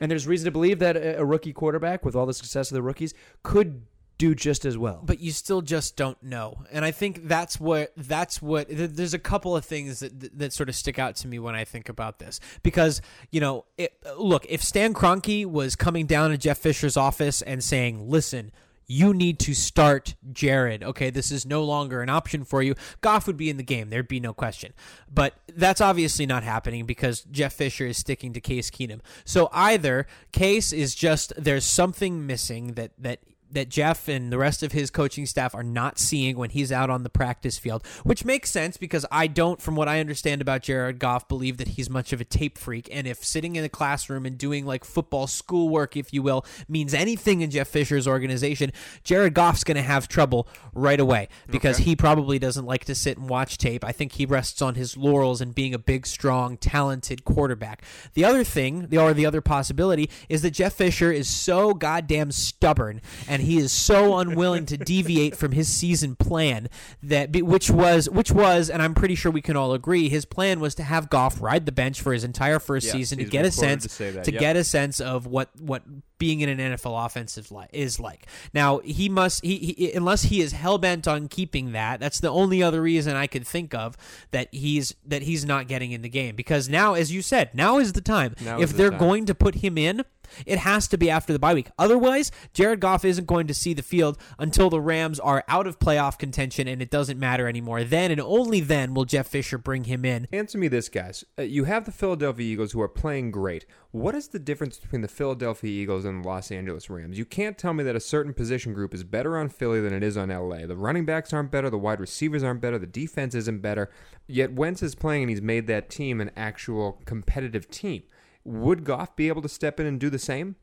and there's reason to believe that a, a rookie quarterback with all the success of the rookies could do just as well. but you still just don't know and i think that's what that's what th- there's a couple of things that, that that sort of stick out to me when i think about this because you know it, look if stan Kroenke was coming down to jeff fisher's office and saying listen you need to start Jared. Okay, this is no longer an option for you. Goff would be in the game. There'd be no question. But that's obviously not happening because Jeff Fisher is sticking to Case Keenum. So either Case is just there's something missing that that that Jeff and the rest of his coaching staff are not seeing when he's out on the practice field, which makes sense because I don't, from what I understand about Jared Goff, believe that he's much of a tape freak. And if sitting in a classroom and doing like football schoolwork, if you will, means anything in Jeff Fisher's organization, Jared Goff's going to have trouble right away because he probably doesn't like to sit and watch tape. I think he rests on his laurels and being a big, strong, talented quarterback. The other thing, the or the other possibility, is that Jeff Fisher is so goddamn stubborn and he is so unwilling to deviate from his season plan that which was which was and I'm pretty sure we can all agree his plan was to have Goff ride the bench for his entire first Yeah, season to get a sense to that, to yep. get a sense of what what being in an NFL offensive is like. Is like. Now he must he, he unless he is hell bent on keeping that. That's the only other reason I could think of that he's that he's not getting in the game because now, as you said, now is the time. Now if is the they're time. going to put him in. It has to be after the bye week. Otherwise, Jared Goff isn't going to see the field until the Rams are out of playoff contention and it doesn't matter anymore. Then and only then will Jeff Fisher bring him in Answer me this, guys. Uh, you have the Philadelphia Eagles who are playing great. What is the difference between the Philadelphia Eagles and the Los Angeles Rams? You can't tell me that a certain position group is better on Philly than it is on LA. The running backs aren't better, the wide receivers aren't better, the defense isn't better. Yet Wentz is playing and he's made that team an actual competitive team. Would Goff be able to step in and do the same?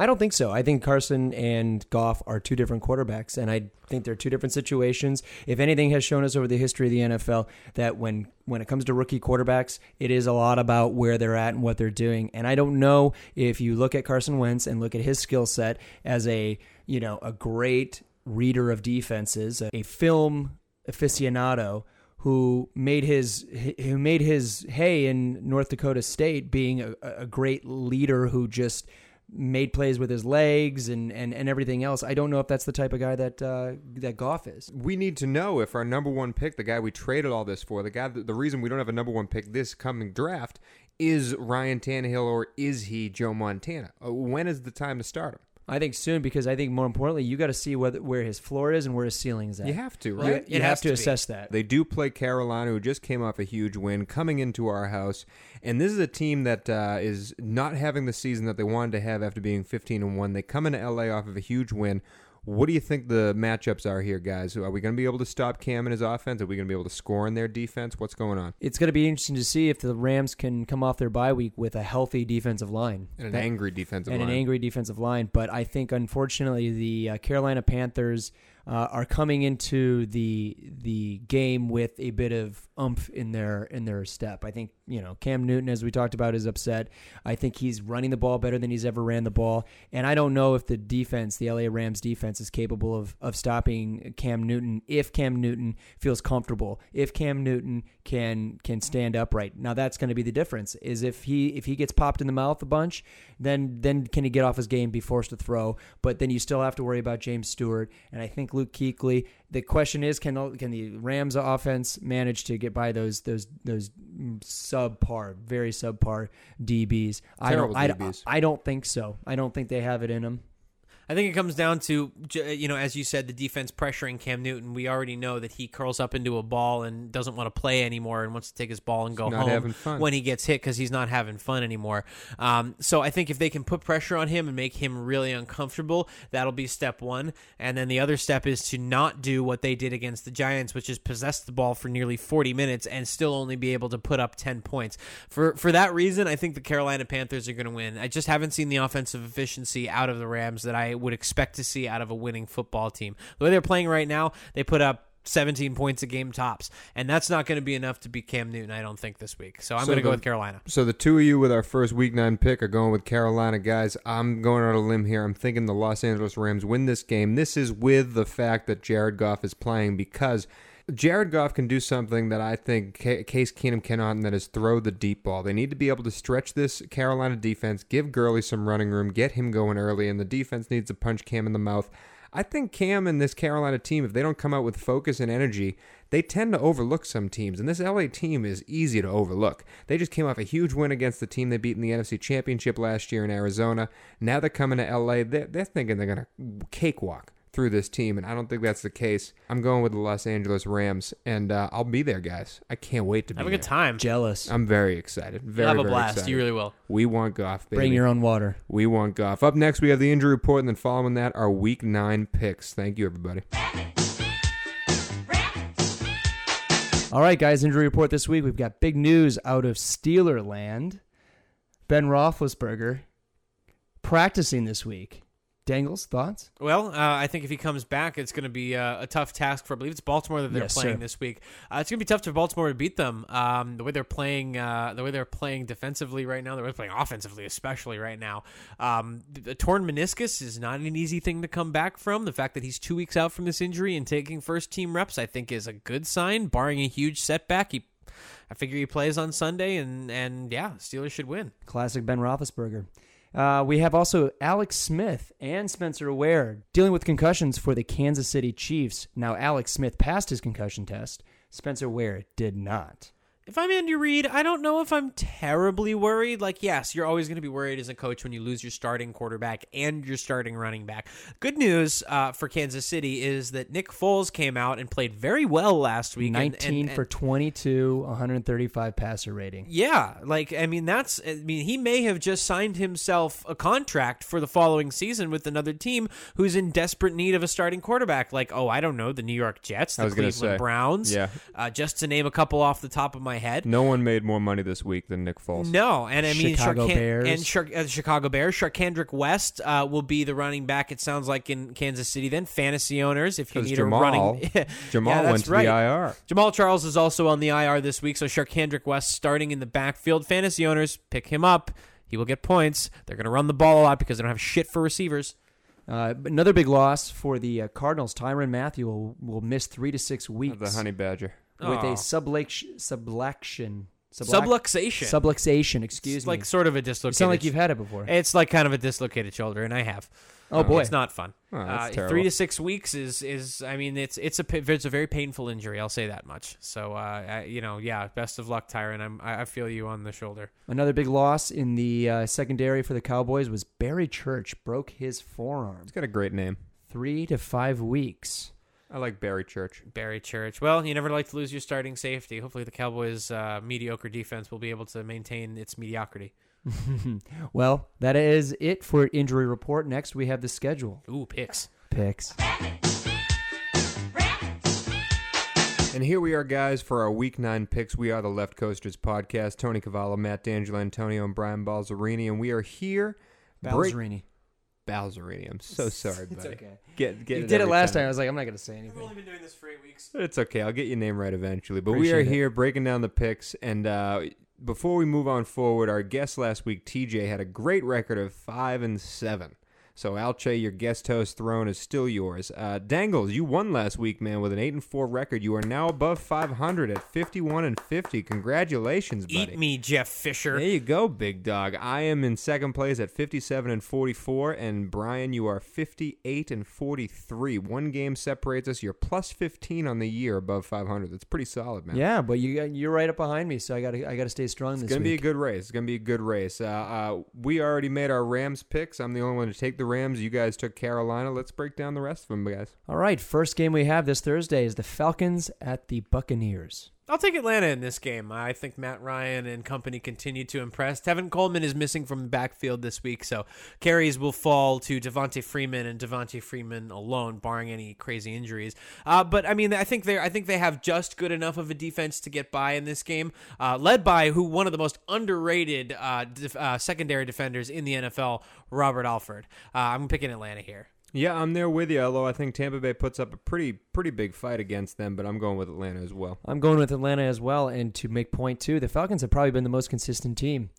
I don't think so. I think Carson and Goff are two different quarterbacks, and I think they're two different situations. If anything has shown us over the history of the NFL that when when it comes to rookie quarterbacks, it is a lot about where they're at and what they're doing. And I don't know if you look at Carson Wentz and look at his skill set as a you know a great reader of defenses, a film aficionado who made his who made his hay in North Dakota State being a, a great leader who just made plays with his legs and, and, and everything else. I don't know if that's the type of guy that uh, that Goff is. We need to know if our number one pick, the guy we traded all this for, the guy, the reason we don't have a number one pick this coming draft, is Ryan Tannehill or is he Joe Montana? Uh, When is the time to start him? I think soon because I think more importantly, you got to see whether, where his floor is and where his ceiling is at. You have to, right? You, It have has to, to assess that. They do play Carolina, who just came off a huge win, coming into our house, and this is a team that uh, is not having the season that they wanted to have after being 15 and one. They come into LA off of a huge win. What do you think the matchups are here, guys? Are we going to be able to stop Cam and his offense? Are we going to be able to score in their defense? What's going on? It's going to be interesting to see if the Rams can come off their bye week with a healthy defensive line And an That- angry defensive and line. an angry defensive line. But I think unfortunately the uh, Carolina Panthers uh, are coming into the the game with a bit of umph in their in their step. I think you know Cam Newton, as we talked about, is upset. I think he's running the ball better than he's ever ran the ball, and I don't know if the defense, the LA Rams defense, is capable of of stopping Cam Newton if Cam Newton feels comfortable, if Cam Newton can can stand upright. Now that's going to be the difference. Is if he if he gets popped in the mouth a bunch, then then can he get off his game, be forced to throw? But then you still have to worry about James Stewart, and I think Luke Kuechly. The question is, can the, can the Rams offense manage to get by those those those subpar, very subpar DBs? I don't. I, DBs. I don't think so. I don't think they have it in them. I think it comes down to, you know, as you said, the defense pressuring Cam Newton. We already know that he curls up into a ball and doesn't want to play anymore and wants to take his ball and go home when he gets hit because he's not having fun anymore. Um, so I think if they can put pressure on him and make him really uncomfortable, that'll be step one. And then the other step is to not do what they did against the Giants, which is possess the ball for nearly 40 minutes and still only be able to put up 10 points. For for that reason, I think the Carolina Panthers are going to win. I just haven't seen the offensive efficiency out of the Rams that I would expect to see out of a winning football team. The way they're playing right now, they put up 17 points a game tops, and that's not going to be enough to beat Cam Newton, I don't think, this week. So I'm So going to go with Carolina. So the two of you with our first week nine pick are going with Carolina, guys. I'm going out on a limb here. I'm thinking the Los Angeles Rams win this game. This is with the fact that Jared Goff is playing because Jared Goff can do something that I think Ca- Case Keenum cannot, and that is throw the deep ball. They need to be able to stretch this Carolina defense, give Gurley some running room, get him going early, and the defense needs to punch Cam in the mouth. I think Cam and this Carolina team, if they don't come out with focus and energy, they tend to overlook some teams. And this LA team is easy to overlook. They just came off a huge win against the team they beat in the NFC Championship last year in Arizona. Now they're coming to LA. They're, they're thinking they're going to cakewalk through this team, and I don't think that's the case. I'm going with the Los Angeles Rams, and uh, I'll be there, guys. I can't wait to be Have a there. good time. Jealous. I'm very excited. Very, Have a very blast. excited. You really will. We want Goff, baby. Bring your own water. We want Goff. Up next, we have the injury report, and then following that, our Week Nine picks. Thank you, everybody. All right, guys, injury report this week. We've got big news out of Steeler land. Ben Roethlisberger practicing this week. Dangles, thoughts? Well, uh, I think if he comes back, it's going to be uh, a tough task for. I believe it's Baltimore that they're Yes, playing sir. this week. Uh, it's going to be tough for Baltimore to beat them. Um, the way they're playing, uh, the way they're playing defensively right now, the way they're playing offensively, especially right now. Um, the, the torn meniscus is not an easy thing to come back from. The fact that he's two weeks out from this injury and taking first team reps, I think, is a good sign. Barring a huge setback, he, I figure he plays on Sunday, and and yeah, Steelers should win. Classic Ben Roethlisberger. Uh, we have also Alex Smith and Spencer Ware dealing with concussions for the Kansas City Chiefs. Now, Alex Smith passed his concussion test. Spencer Ware did not. If I'm Andy Reid, I don't know if I'm terribly worried. Like, yes, you're always going to be worried as a coach when you lose your starting quarterback and your starting running back. Good news uh, for Kansas City is that Nick Foles came out and played very well last week. and- 19 and- for 22, 135 passer rating. yeah, like I mean that's I mean he may have just signed himself a contract for the following season with another team who's in desperate need of a starting quarterback. Like oh I don't know the New York Jets, the Cleveland say. Browns, Yeah. uh, just to name a couple off the top of my head. No one made more money this week than Nick Foles. No, and I mean Chicago Sharkan- Bears. and Shar- uh, Chicago Bears. Charcandrick West uh, will be the running back. It sounds like in Kansas City. Then fantasy owners, if you need Jamal- a running, [LAUGHS] Jamal Yeah, went to right. the IR. Jamal Charles is also on the IR this week, so Charcandrick West starting in the backfield. Fantasy owners pick him up. He will get points. They're going to run the ball a lot because they don't have shit for receivers. Uh, another big loss for the uh, Cardinals. Tyrann Mathieu will, will miss three to six weeks The Honey Badger. With Aw. a subluxation. Subluxation. Subluxation. Subluxation. Excuse me it's me. like sort of a you dislocated. sound like you've had it before. It's like kind of a dislocated shoulder, and I have. Oh, boy. it's not fun. Oh, that's uh, terrible. three to six weeks is is I mean it's it's a pa- it's a very painful injury. I'll say that much. So uh, I, you know, yeah, best of luck, Tyrann. I'm I I feel you on the shoulder. Another big loss in the uh, secondary for the Cowboys was Barry Church broke his forearm. He's got a great name. Three to five weeks. I like Barry Church. Barry Church. Well, you never like to lose your starting safety. Hopefully, the Cowboys' uh, mediocre defense will be able to maintain its mediocrity. [LAUGHS] well, that is it for injury report. Next, we have the schedule Ooh, picks. picks. And here we are, guys, for our Week 9 picks. We are the Left Coasters podcast. Tony Cavallo, Matt D'Angelo, Antonio, and Brian Balzerini. And we are here. break- Balzerini. Balzerini. I'm so sorry, [LAUGHS] buddy. It's okay. Get, get You did it last time. time. I was like, I'm not going to say anything. We've only been doing this for eight weeks. It's okay. I'll get your name right eventually. But we are it. here breaking down the picks. And uh, before we move on forward, our guest last week, TJ, had a great record of five and seven. So Alche, your guest host throne is still yours. Uh, Dangles, you won last week, man, with an eight and four record. You are now above 500 at 51 and 50. Congratulations, buddy. Eat me, Jeff Fisher. There you go, big dog. I am in second place at 57 and 44, and Brian, you are 58 and 43. One game separates us. You're plus 15 on the year above 500. That's pretty solid, man. Yeah, but you you're right up behind me, so I got to I got to stay strong It's this gonna be a good race. It's gonna be a good race. Uh, uh, we already made our Rams picks. I'm the only one to take the Rams. You guys took Carolina. Let's break down the rest of them, guys. All right, first game we have this Thursday is the Falcons at the Buccaneers. I'll take Atlanta in this game. I think Matt Ryan and company continue to impress. Tevin Coleman is missing from the backfield this week, so carries will fall to Devonta Freeman and Devonta Freeman alone, barring any crazy injuries. Uh, but I mean, I think they I think they have just good enough of a defense to get by in this game, uh, led by who one of the most underrated uh, def- uh, secondary defenders in the NFL, Robert Alford. Uh, I'm picking Atlanta here. Yeah, I'm there with you. Although I think Tampa Bay puts up a pretty pretty big fight against them, but I'm going with Atlanta as well. I'm going with Atlanta as well, and to make point too, the Falcons have probably been the most consistent team.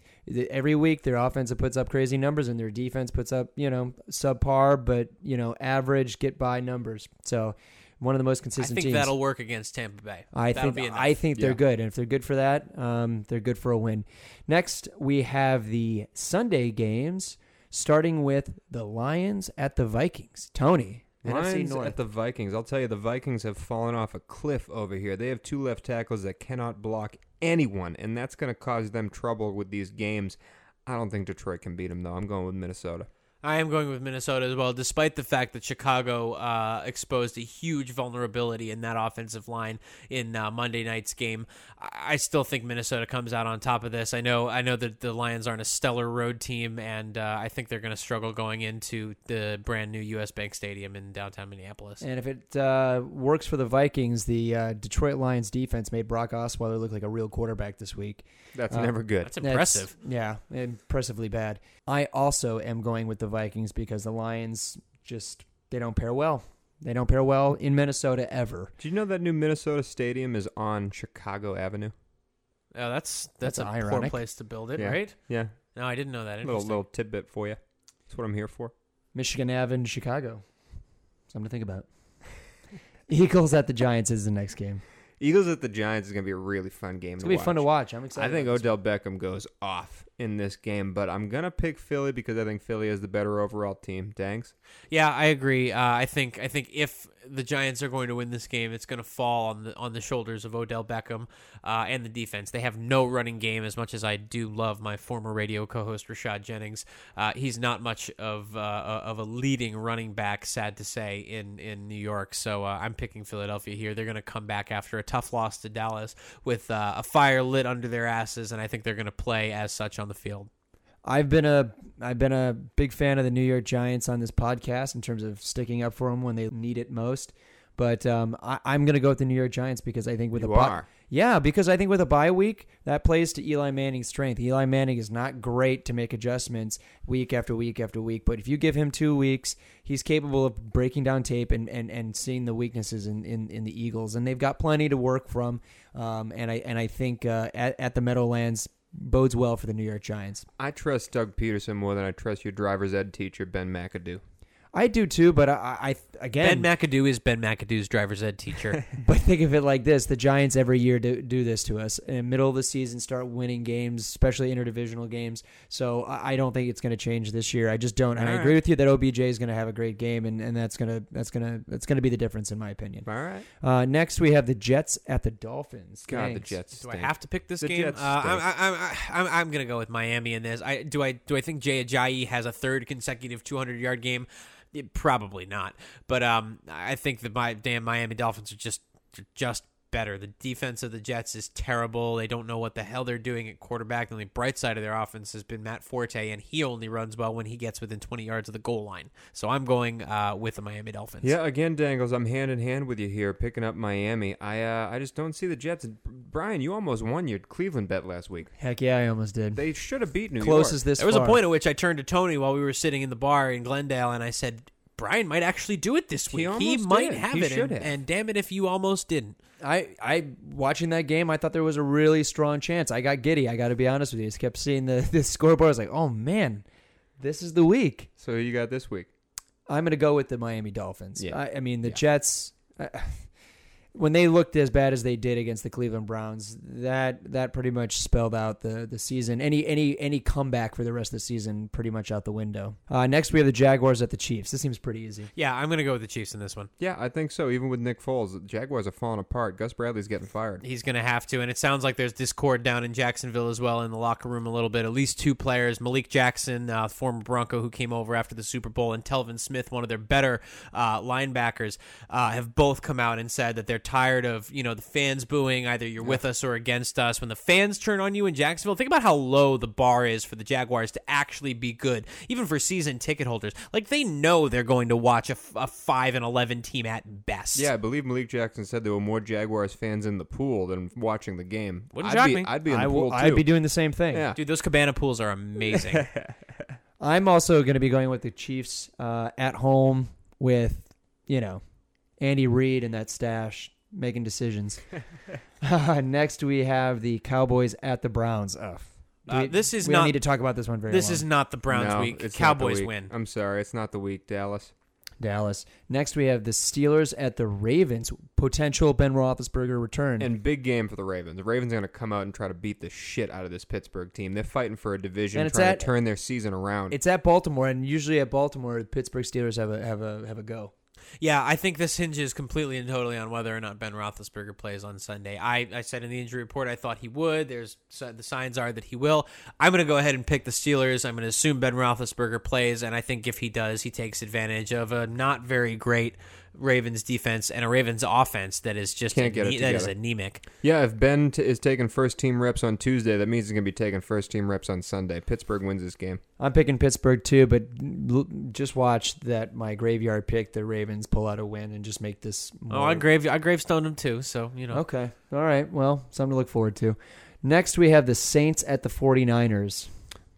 Every week, their offense puts up crazy numbers, and their defense puts up, you know, subpar, but you know, average, get by numbers. So, one of the most consistent. I think teams. that'll work against Tampa Bay. I That'll think be. I think they're Yeah. good, and if they're good for that, um, they're good for a win. Next, we have the Sunday games, starting with the Lions at the Vikings. Tony, Lions at the Vikings. I'll tell you, the Vikings have fallen off a cliff over here. They have two left tackles that cannot block anyone, and that's going to cause them trouble with these games. I don't think Detroit can beat them, though. I'm going with Minnesota. I am going with Minnesota as well, despite the fact that Chicago uh, exposed a huge vulnerability in that offensive line in uh, Monday night's game. I I still think Minnesota comes out on top of this. I know, I know that the Lions aren't a stellar road team, and uh, I think they're going to struggle going into the brand new U.S. Bank Stadium in downtown Minneapolis. And if it uh, works for the Vikings, the uh, Detroit Lions defense made Brock Osweiler look like a real quarterback this week. That's Uh, never good. That's That's- impressive. yeah, impressively bad. I also am going with the Vikings because the Lions just they don't pair well. They don't pair well in Minnesota ever. Do you know that new Minnesota stadium is on Chicago Avenue? Oh, that's that's, That's a poor place to build it, Yeah. right? Yeah, No, I didn't know that. little Interesting. little tidbit for you. That's what I'm here for. Michigan Ave in Chicago. Something to think about. [LAUGHS] Eagles at the Giants is the next game. Eagles at the Giants is going to be a really fun game. It's to gonna be watch. fun to watch. I'm excited. I think Odell Beckham goes off in this game, but I'm gonna pick Philly because I think Philly is the better overall team. Dangs. Yeah, I agree. Uh, I think I think if the Giants are going to win this game, it's to fall on the on the shoulders of Odell Beckham uh, and the defense. They have no running game. As much as I do love my former radio co-host Rashad Jennings, uh, he's not much of uh, of a leading running back. Sad to say in in New York. So uh, I'm picking Philadelphia here. They're to come back after a tough loss to Dallas with uh, a fire lit under their asses, and I think they're to play as such on the field. I've been a I've been a big fan of the New York Giants on this podcast in terms of sticking up for them when they need it most. But um, I, I'm going to go with the New York Giants because I think with You a bye, are. yeah, because I think with a bye week that plays to Eli Manning's strength. Eli Manning is not great to make adjustments week after week after week, but if you give him two weeks, he's capable of breaking down tape and, and, and seeing the weaknesses in, in, in the Eagles, and they've got plenty to work from. Um, and I and I think uh, at at the Meadowlands bodes well for the New York Giants. I trust Doug Pederson more than I trust your driver's ed teacher Ben McAdoo. I do too, but I, I again, Ben McAdoo is Ben McAdoo's driver's ed teacher. [LAUGHS] but think of it like this: the Giants every year do, do this to us. In the middle of the season, start winning games, especially interdivisional games. So I, I don't think it's going to change this year. I just don't. And I All agree right. with you that OBJ is going to have a great game, and, and that's gonna that's gonna that's gonna be the difference in my opinion. All right. Uh, next, we have the Jets at the Dolphins. God, the Thanks. Jets. Do I stink. have to pick this The game? Jets Uh, I'm. I'm, I'm, I'm, I'm going to go with Miami in this. I do I do I think Jay Ajayi has a third consecutive 200 yard game? Probably not. But um, I think the my damn Miami Dolphins are just just better. The defense of the Jets is terrible. They don't know what the hell they're doing at quarterback. The only bright side of their offense has been Matt Forte, and he only runs well when he gets within 20 yards of the goal line. So I'm going uh, with the Miami Dolphins. Yeah, again, Dangles, I'm hand in hand with you here, picking up Miami. I uh, I just don't see the Jets. Brian, you almost won your Cleveland bet last week. Heck yeah, I almost did. They should have beat New Close York. as this. There was a point at which I turned to Tony while we were sitting in the bar in Glendale, and I said, "Brian might actually do it this He week. He, almost might did. have He it." should and, have. and damn it, if you almost didn't. I, I watching that game, I thought there was a really strong chance. I got giddy. I got to be honest with you. I just kept seeing the [LAUGHS] the scoreboard. I was like, oh man, this is the week. So who you got this week? I'm going to go with the Miami Dolphins. Yeah. I, I mean, the Yeah. Jets. Uh, when they looked as bad as they did against the Cleveland Browns, that that pretty much spelled out the the season. Any any any comeback for the rest of the season, pretty much out the window. Uh, next, we have the Jaguars at the Chiefs. This seems pretty easy. Yeah, I'm going to go with the Chiefs in this one. Yeah, I think so. Even with Nick Foles, the Jaguars are falling apart. Gus Bradley's getting fired. He's going to have to, and it sounds like there's discord down in Jacksonville as well in the locker room a little bit. At least two players, Malik Jackson, uh, former Bronco who came over after the Super Bowl, and Telvin Smith, one of their better uh, linebackers, uh, have both come out and said that they're tired of you know the fans booing either you're with us or against us. When the fans turn on you in Jacksonville, think about how low the bar is for the Jaguars to actually be good, even for season ticket holders. Like they know they're going to watch a five and eleven team at best. Yeah, I believe Malik Jackson said there were more Jaguars fans in the pool than watching the game. Wouldn't I'd shock be, me. I'd be in the I pool will, too. I'd be doing the same thing. Yeah. Dude, those cabana pools are amazing. [LAUGHS] [LAUGHS] I'm also going to be going with the Chiefs uh, at home with, you know, Andy Reid and that stash making decisions. Uh, next, we have the Cowboys at the Browns. Ugh. Do Uh, this is we not- don't need to talk about this one very this long. is not the Browns No, week. it's Cowboys week. win. I'm sorry, it's not the week, Dallas. Dallas. Next, we have the Steelers at the Ravens. Potential Ben Roethlisberger return. And big game for the Ravens. The Ravens are going to come out and try to beat the shit out of this Pittsburgh team. They're fighting for a division, And it's trying at- to turn their season around. it's at Baltimore, and usually at Baltimore, the Pittsburgh Steelers have a have a have a go. Yeah, I think this hinges completely and totally on whether or not Ben Roethlisberger plays on Sunday. I, I said in the injury report I thought he would. There's the signs are that he will. I'm going to go ahead and pick the Steelers. I'm going to assume Ben Roethlisberger plays, and I think if he does, he takes advantage of a not very great Ravens defense and a Ravens offense that is just Can't get it that is together. anemic. yeah, if Ben t- is taking first team reps on Tuesday, that means he's going to be taking first team reps on Sunday. Pittsburgh wins this game. I'm picking Pittsburgh too, but l- just watch that my graveyard pick the Ravens pull out a win and just make this. Oh, more... Oh, I grave I gravestoned him too, so you know. Okay. All right. Well, something to look forward to. Next, we have the Saints at the 49ers.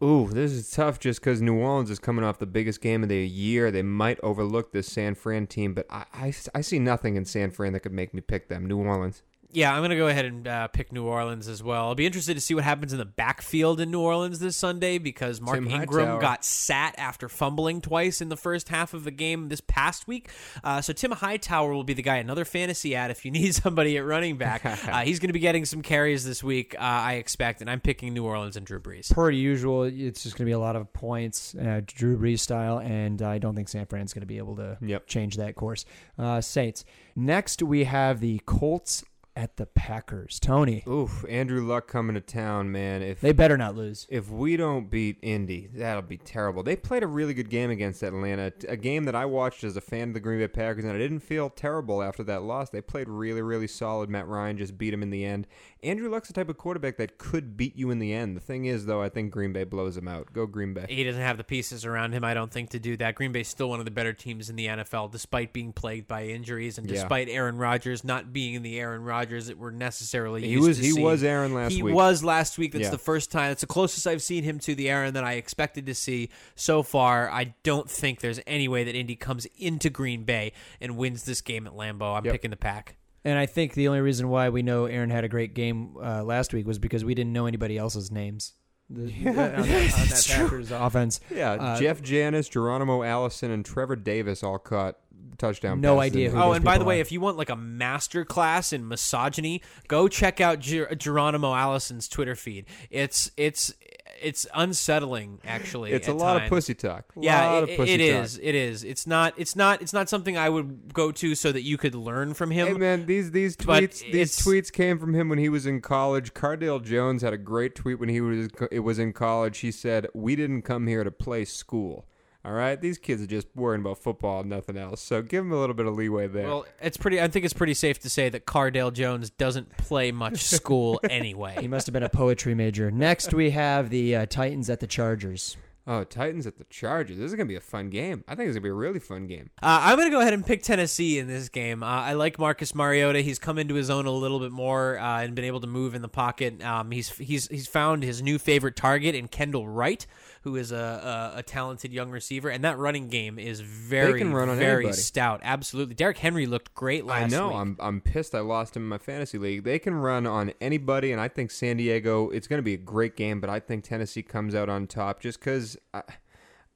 Ooh, this is tough just because New Orleans is coming off the biggest game of the year. They might overlook this San Fran team, but I, I, I see nothing in San Fran that could make me pick them. New Orleans. Yeah, I'm going to go ahead and uh, pick New Orleans as well. I'll be interested to see what happens in the backfield in New Orleans this Sunday because Mark Tim Ingram Hightower. got sat after fumbling twice in the first half of the game this past week. Uh, so Tim Hightower will be the guy, another fantasy ad if you [LAUGHS] need somebody at running back. [LAUGHS] uh, he's going to be getting some carries this week, uh, I expect, and I'm picking New Orleans and Drew Brees. Per usual, it's just going to be a lot of points, uh, Drew Brees style, and I don't think San Fran's going to be able to Yep. change that course. Uh, Saints. Next, we have the Colts at the Packers. Tony, Oof, Andrew Luck coming to town, man. If they better not lose. if we don't beat Indy, that'll be terrible. They played a really good game against Atlanta, a game that I watched as a fan of the Green Bay Packers, and I didn't feel terrible after that loss. They played really, really solid. Matt Ryan just beat him in the end. Andrew Luck's the type of quarterback that could beat you in the end. The thing is, though, I think Green Bay blows him out. Go Green Bay. He doesn't have the pieces around him, I don't think, to do that. Green Bay's still one of the better teams in the NFL, despite being plagued by injuries and Yeah. despite Aaron Rodgers not being in the Aaron Rodgers that we're necessarily He used was to he seeing. was Aaron last he week. He was last week. That's Yeah. the first time. It's the closest I've seen him to the Aaron that I expected to see so far. I don't think there's any way that Indy comes into Green Bay and wins this game at Lambeau. I'm Yep. picking the pack. And I think the only reason why we know Aaron had a great game uh, last week was because we didn't know anybody else's names. The, on that, on [LAUGHS] that It's true. Packers offense. Yeah, Uh, Jeff Janis, Geronimo Allison, and Trevor Davis all caught touchdown. No passes idea in who Oh, and by the people way, are. if you want like a master class in misogyny, go check out Ger- Geronimo Allison's Twitter feed. It's it's it's unsettling actually. It's a at lot of pussy talk. Yeah, lot it, of pussy it talk. is. It is. It's not. It's not. It's not something I would go to so that you could learn from him. Hey man, these these tweets these tweets came from him when he was in college. Cardale Jones had a great tweet when he was it was in college. He said, "We didn't come here to play school." All right, these kids are just worrying about football and nothing else. So give them a little bit of leeway there. Well, it's pretty. I think it's pretty safe to say that Cardale Jones doesn't play much [LAUGHS] school anyway. He anyway. must have been a poetry major. Next, we have the uh, Titans at the Chargers. oh, Titans at the Chargers. This is gonna be a fun game. I think it's gonna be a really fun game. Uh, I'm going to go ahead and pick Tennessee in this game. Uh, I like Marcus Mariota. He's come into his own a little bit more uh, and been able to move in the pocket. Um, he's he's he's found his new favorite target in Kendall Wright, who is a, a, a talented young receiver, and that running game is very can run on very anybody. stout. Absolutely, Derrick Henry looked great last I know. week. I'm I'm pissed. I lost him in my fantasy league. They can run on anybody, and I think San Diego. It's going to be a great game, but I think Tennessee comes out on top just because. I,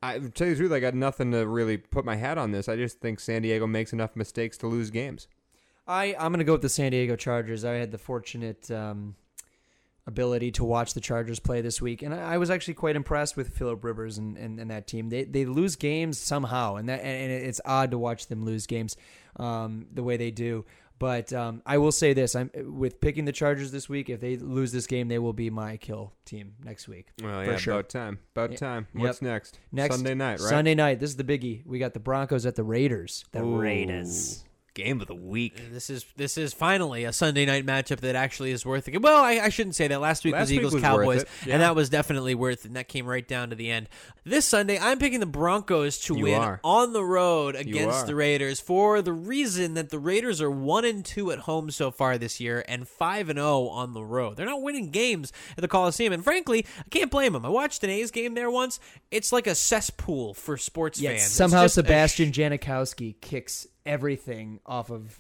I tell you the truth, I got nothing to really put my hat on this. I just think San Diego makes enough mistakes to lose games. I I'm gonna go with the San Diego Chargers. I had the fortunate um, ability to watch the Chargers play this week, and I, I was actually quite impressed with Philip Rivers and, and, and that team. They they lose games somehow, and that and it's odd to watch them lose games um, the way they do. But um, I will say this: I'm with picking the Chargers this week. If they lose this game, they will be my kill team next week. Well, For yeah, sure. about time. About Yep. time. Yep. What's next? Next Sunday night, right? Sunday night. This is the biggie. We got the Broncos at the Raiders. The Ooh. Raiders. Game of the week. Uh, this is this is finally a Sunday night matchup that actually is worth it. Well, I, I shouldn't say that. Last week Last was week Eagles was Cowboys, yeah. and that was definitely worth it. And that came right down to the end. This Sunday, I'm picking the Broncos to You win are. on the road against the Raiders for the reason that the Raiders are one and two at home so far this year, and five and zero on the road. They're not winning games at the Coliseum, and frankly, I can't blame them. I watched an A's game there once. It's like a cesspool for sports Yet fans. Somehow just a Sebastian Janikowski kicks everything off of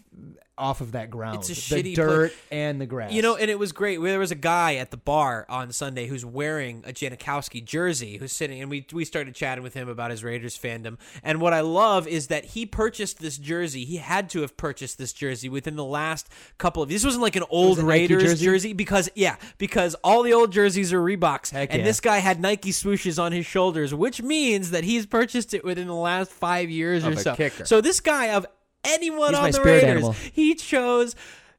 off of that ground. It's a the shitty dirt and the grass. You know, and it was great. There was a guy at the bar on Sunday who's wearing a Janikowski jersey, who's sitting, and we we started chatting with him about his Raiders fandom. And what I love is that he purchased this jersey. He had to have purchased this jersey within the last couple of. This wasn't like an old Raiders jersey? jersey? because yeah, because all the old jerseys are Reeboks, Heck and yeah. this guy had Nike swooshes on his shoulders, which means that he's purchased it within the last five years Of or so. kicker. So this guy of anyone He's on my the Raiders, animal. he chose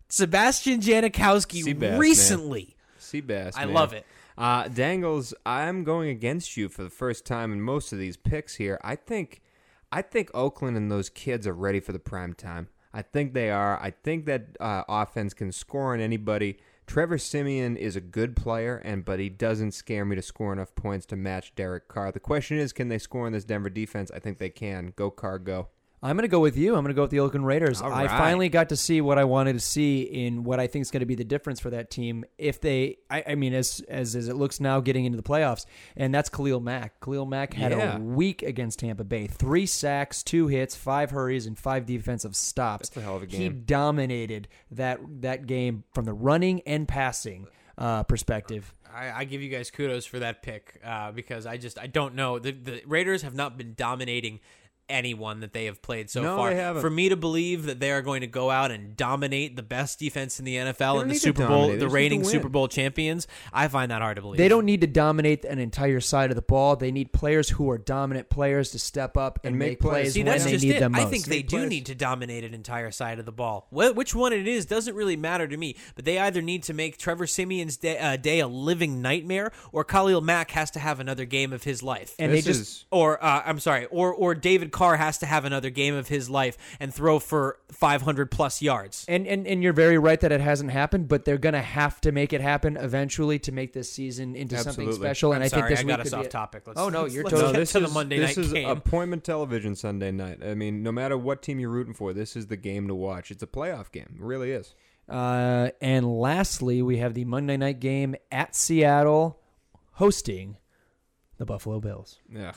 Sebastian Janikowski Seabass, recently. Seabass. I man. love it. Uh, Dangles, I'm going against you for the first time in most of these picks here. I think, I think Oakland and those kids are ready for the prime time. I think they are. I think that uh, offense can score on anybody. Trevor Siemian is a good player, and but he doesn't scare me to score enough points to match Derek Carr. The question is, can they score in this Denver defense? I think they can. Go Carr, go. I'm going to go with you. I'm going to go with the Oakland Raiders. All I right. finally got to see what I wanted to see in what I think is going to be the difference for that team if they. I, I mean, as, as as it looks now, getting into the playoffs, and that's Khalil Mack. Khalil Mack had Yeah. a week against Tampa Bay: three sacks, two hits, five hurries, and five defensive stops. That's a hell of a game. He dominated that that game from the running and passing uh, perspective. I, I give you guys kudos for that pick uh, because I just I don't know the the Raiders have not been dominating anyone that they have played so No, far. they haven't. For me to believe that they are going to go out and dominate the best defense in the NFL don't and the Super Bowl, the just need to reigning. Super Bowl champions, I find that hard to believe. They don't need to dominate an entire side of the ball. They need players who are dominant players to step up and, And make make plays. plays See, when that's they just need it. them most. I think they do need to dominate an entire side of the ball. Which one it is doesn't really matter to me. But they either need to make Trevor Siemian's day, uh, day a living nightmare, or Khalil Mack has to have another game of his life. and This they just is- or uh, I'm sorry, or or David Carr has to have another game of his life and throw for 500 plus yards. And, and and you're very right that it hasn't happened, but they're gonna have to make it happen eventually to make this season into something special. And I'm I sorry, think this I week got us could off topic. Let's, Oh, no, you're let's totally- get this to is, the Monday this night is game. appointment television Sunday night. I mean, no matter what team you're rooting for, this is the game to watch. It's a playoff game. It really is. Uh, and lastly, we have the Monday night game at Seattle, hosting the Buffalo Bills. Ugh.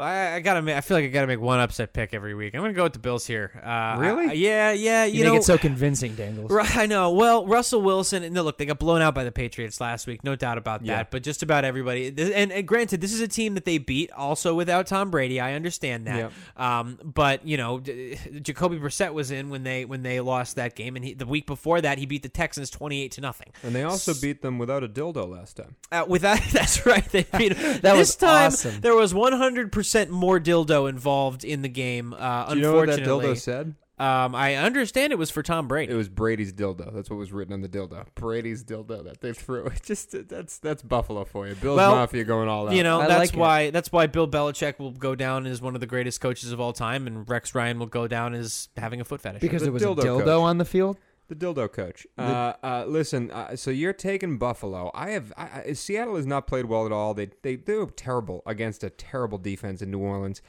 Well, I, I gotta. Make, I feel like I gotta make one upset pick every week. I'm gonna go with the Bills here. Uh, Really? I- yeah, yeah. You, You, know, make it so convincing, Dangles. Right, I know. Well, Russell Wilson. No, look, they got blown out by the Patriots last week. No doubt about that. Yeah. But just about everybody. And, and granted, this is a team that they beat also without Tom Brady. I understand that. Yep. Um, but you know, d- Jacoby Brissett was in when they when they lost that game, and he, the week before that, he beat the Texans 28 to nothing. And they also beat them without a dildo last time. Uh, with that, [LAUGHS] that's right. They beat. [LAUGHS] That this was time awesome. there was 100% more dildo involved in the game. Uh, Do you know what that unfortunately, dildo said? Um, I understand it was for Tom Brady. It was Brady's dildo. That's what was written on the dildo. Brady's dildo that they threw. [LAUGHS] It just that's that's Buffalo for you. Bill's Well, Mafia going all out. you know, I that's like it. why that's why Bill Belichick will go down as one of the greatest coaches of all time, and Rex Ryan will go down as having a foot fetish. because The there was a dildo dildo coach. on the field. The dildo coach. Uh, uh, listen, uh, so you're taking Buffalo. I have I, I, Seattle has not played well at all. They they they were terrible against a terrible defense in New Orleans.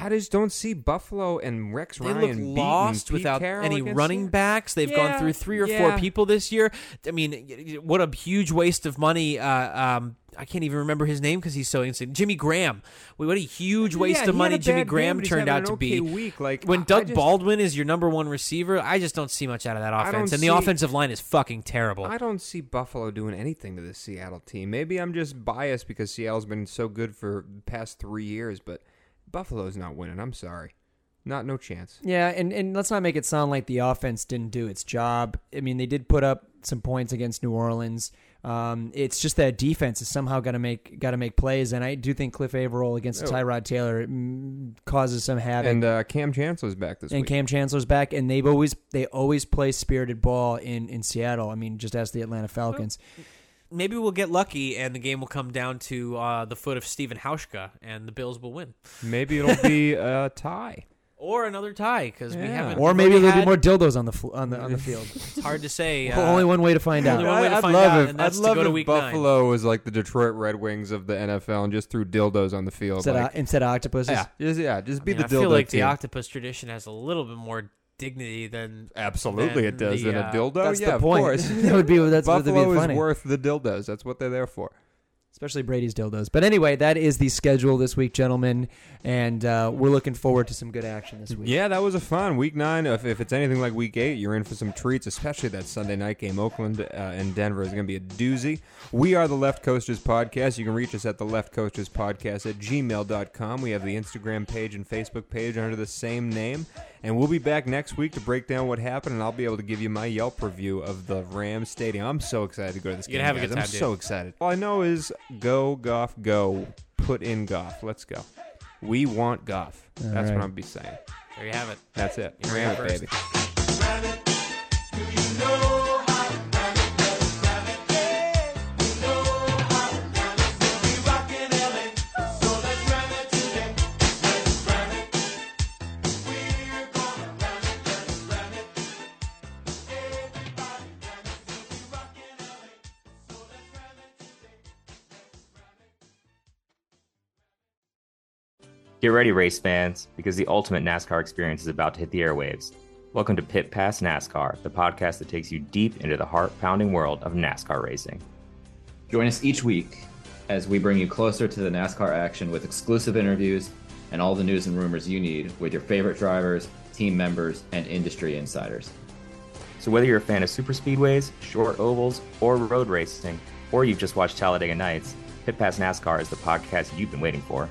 I just don't see Buffalo and Rex They Ryan look lost without Carroll any running backs. They've gone through three or yeah. four people this year. I mean, what a huge waste of money. Uh, um, I can't even remember his name because he's so insane. Jimmy Graham. What a huge waste Yeah, of money Jimmy Graham turned out to okay be. Week. Like When I- I Doug just- Baldwin is your number one receiver, I just don't see much out of that offense. And the see- offensive line is fucking terrible. I don't see Buffalo doing anything to the Seattle team. Maybe I'm just biased because Seattle's been so good for the past three years, but Buffalo's not winning. I'm sorry. Not no chance. Yeah, and, and let's not make it sound like the offense didn't do its job. I mean, they did put up some points against New Orleans. Um, it's just that defense is somehow got to make got to make plays, and I do think Cliff Avril against Oh. Tyrod Taylor mm, causes some havoc. And uh, Kam Chancellor's back this and week. And Kam Chancellor's back, and they've always they always play spirited ball in in Seattle. I mean, just ask the Atlanta Falcons. Maybe we'll get lucky and the game will come down to uh, the foot of Stephen Hauschka and the Bills will win. Maybe it'll be [LAUGHS] a tie. Or another tie because we Yeah. haven't. Or maybe there'll be more dildos on the fl- on the on the [LAUGHS] field. It's hard to say. [LAUGHS] Uh, only one way to find only out. one way to I'd find love out, if and that's I'd to love go to if week nine. Buffalo was like the Detroit Red Wings of the NFL and just threw dildos on the field. Instead, like, of, instead of octopuses. yeah, just yeah, just I be mean, the I dildo feel like team. the octopus tradition has a little bit more dignity than Absolutely, it than does. the, in a uh, dildo, That's yeah, the of course. [LAUGHS] that would be that's what would Buffalo be is funny. worth the dildos. That's what they're there for. especially Brady's dildos. But anyway, that is the schedule this week, gentlemen, and uh, we're looking forward to some good action this week. Yeah, that was a fun week nine. If, if it's anything like week eight, you're in for some treats, especially that Sunday night game. Oakland uh, and Denver is going to be a doozy. We are the Left Coasters Podcast. You can reach us at the Left Coasters Podcast at gmail.com. We have the Instagram page and Facebook page under the same name. And we'll be back next week to break down what happened, and I'll be able to give you my Yelp review of the Rams Stadium. I'm so excited to go to this You're game. gonna have a guys. good I'm dude. so excited. All I know is go, Goff, go. Put in Goff. Let's go. We want Goff. All That's right. what I'm be saying. there you have it. That's it. You Ram heard it, it baby. Get ready, race fans, because the ultimate NASCAR experience is about to hit the airwaves. Welcome to Pit Pass NASCAR, the podcast that takes you deep into the heart pounding world of NASCAR racing. Join us each week as we bring you closer to the NASCAR action with exclusive interviews and all the news and rumors you need with your favorite drivers, team members, and industry insiders. So, whether you're a fan of super speedways, short ovals, or road racing, or you've just watched Talladega Nights, Pit Pass NASCAR is the podcast you've been waiting for.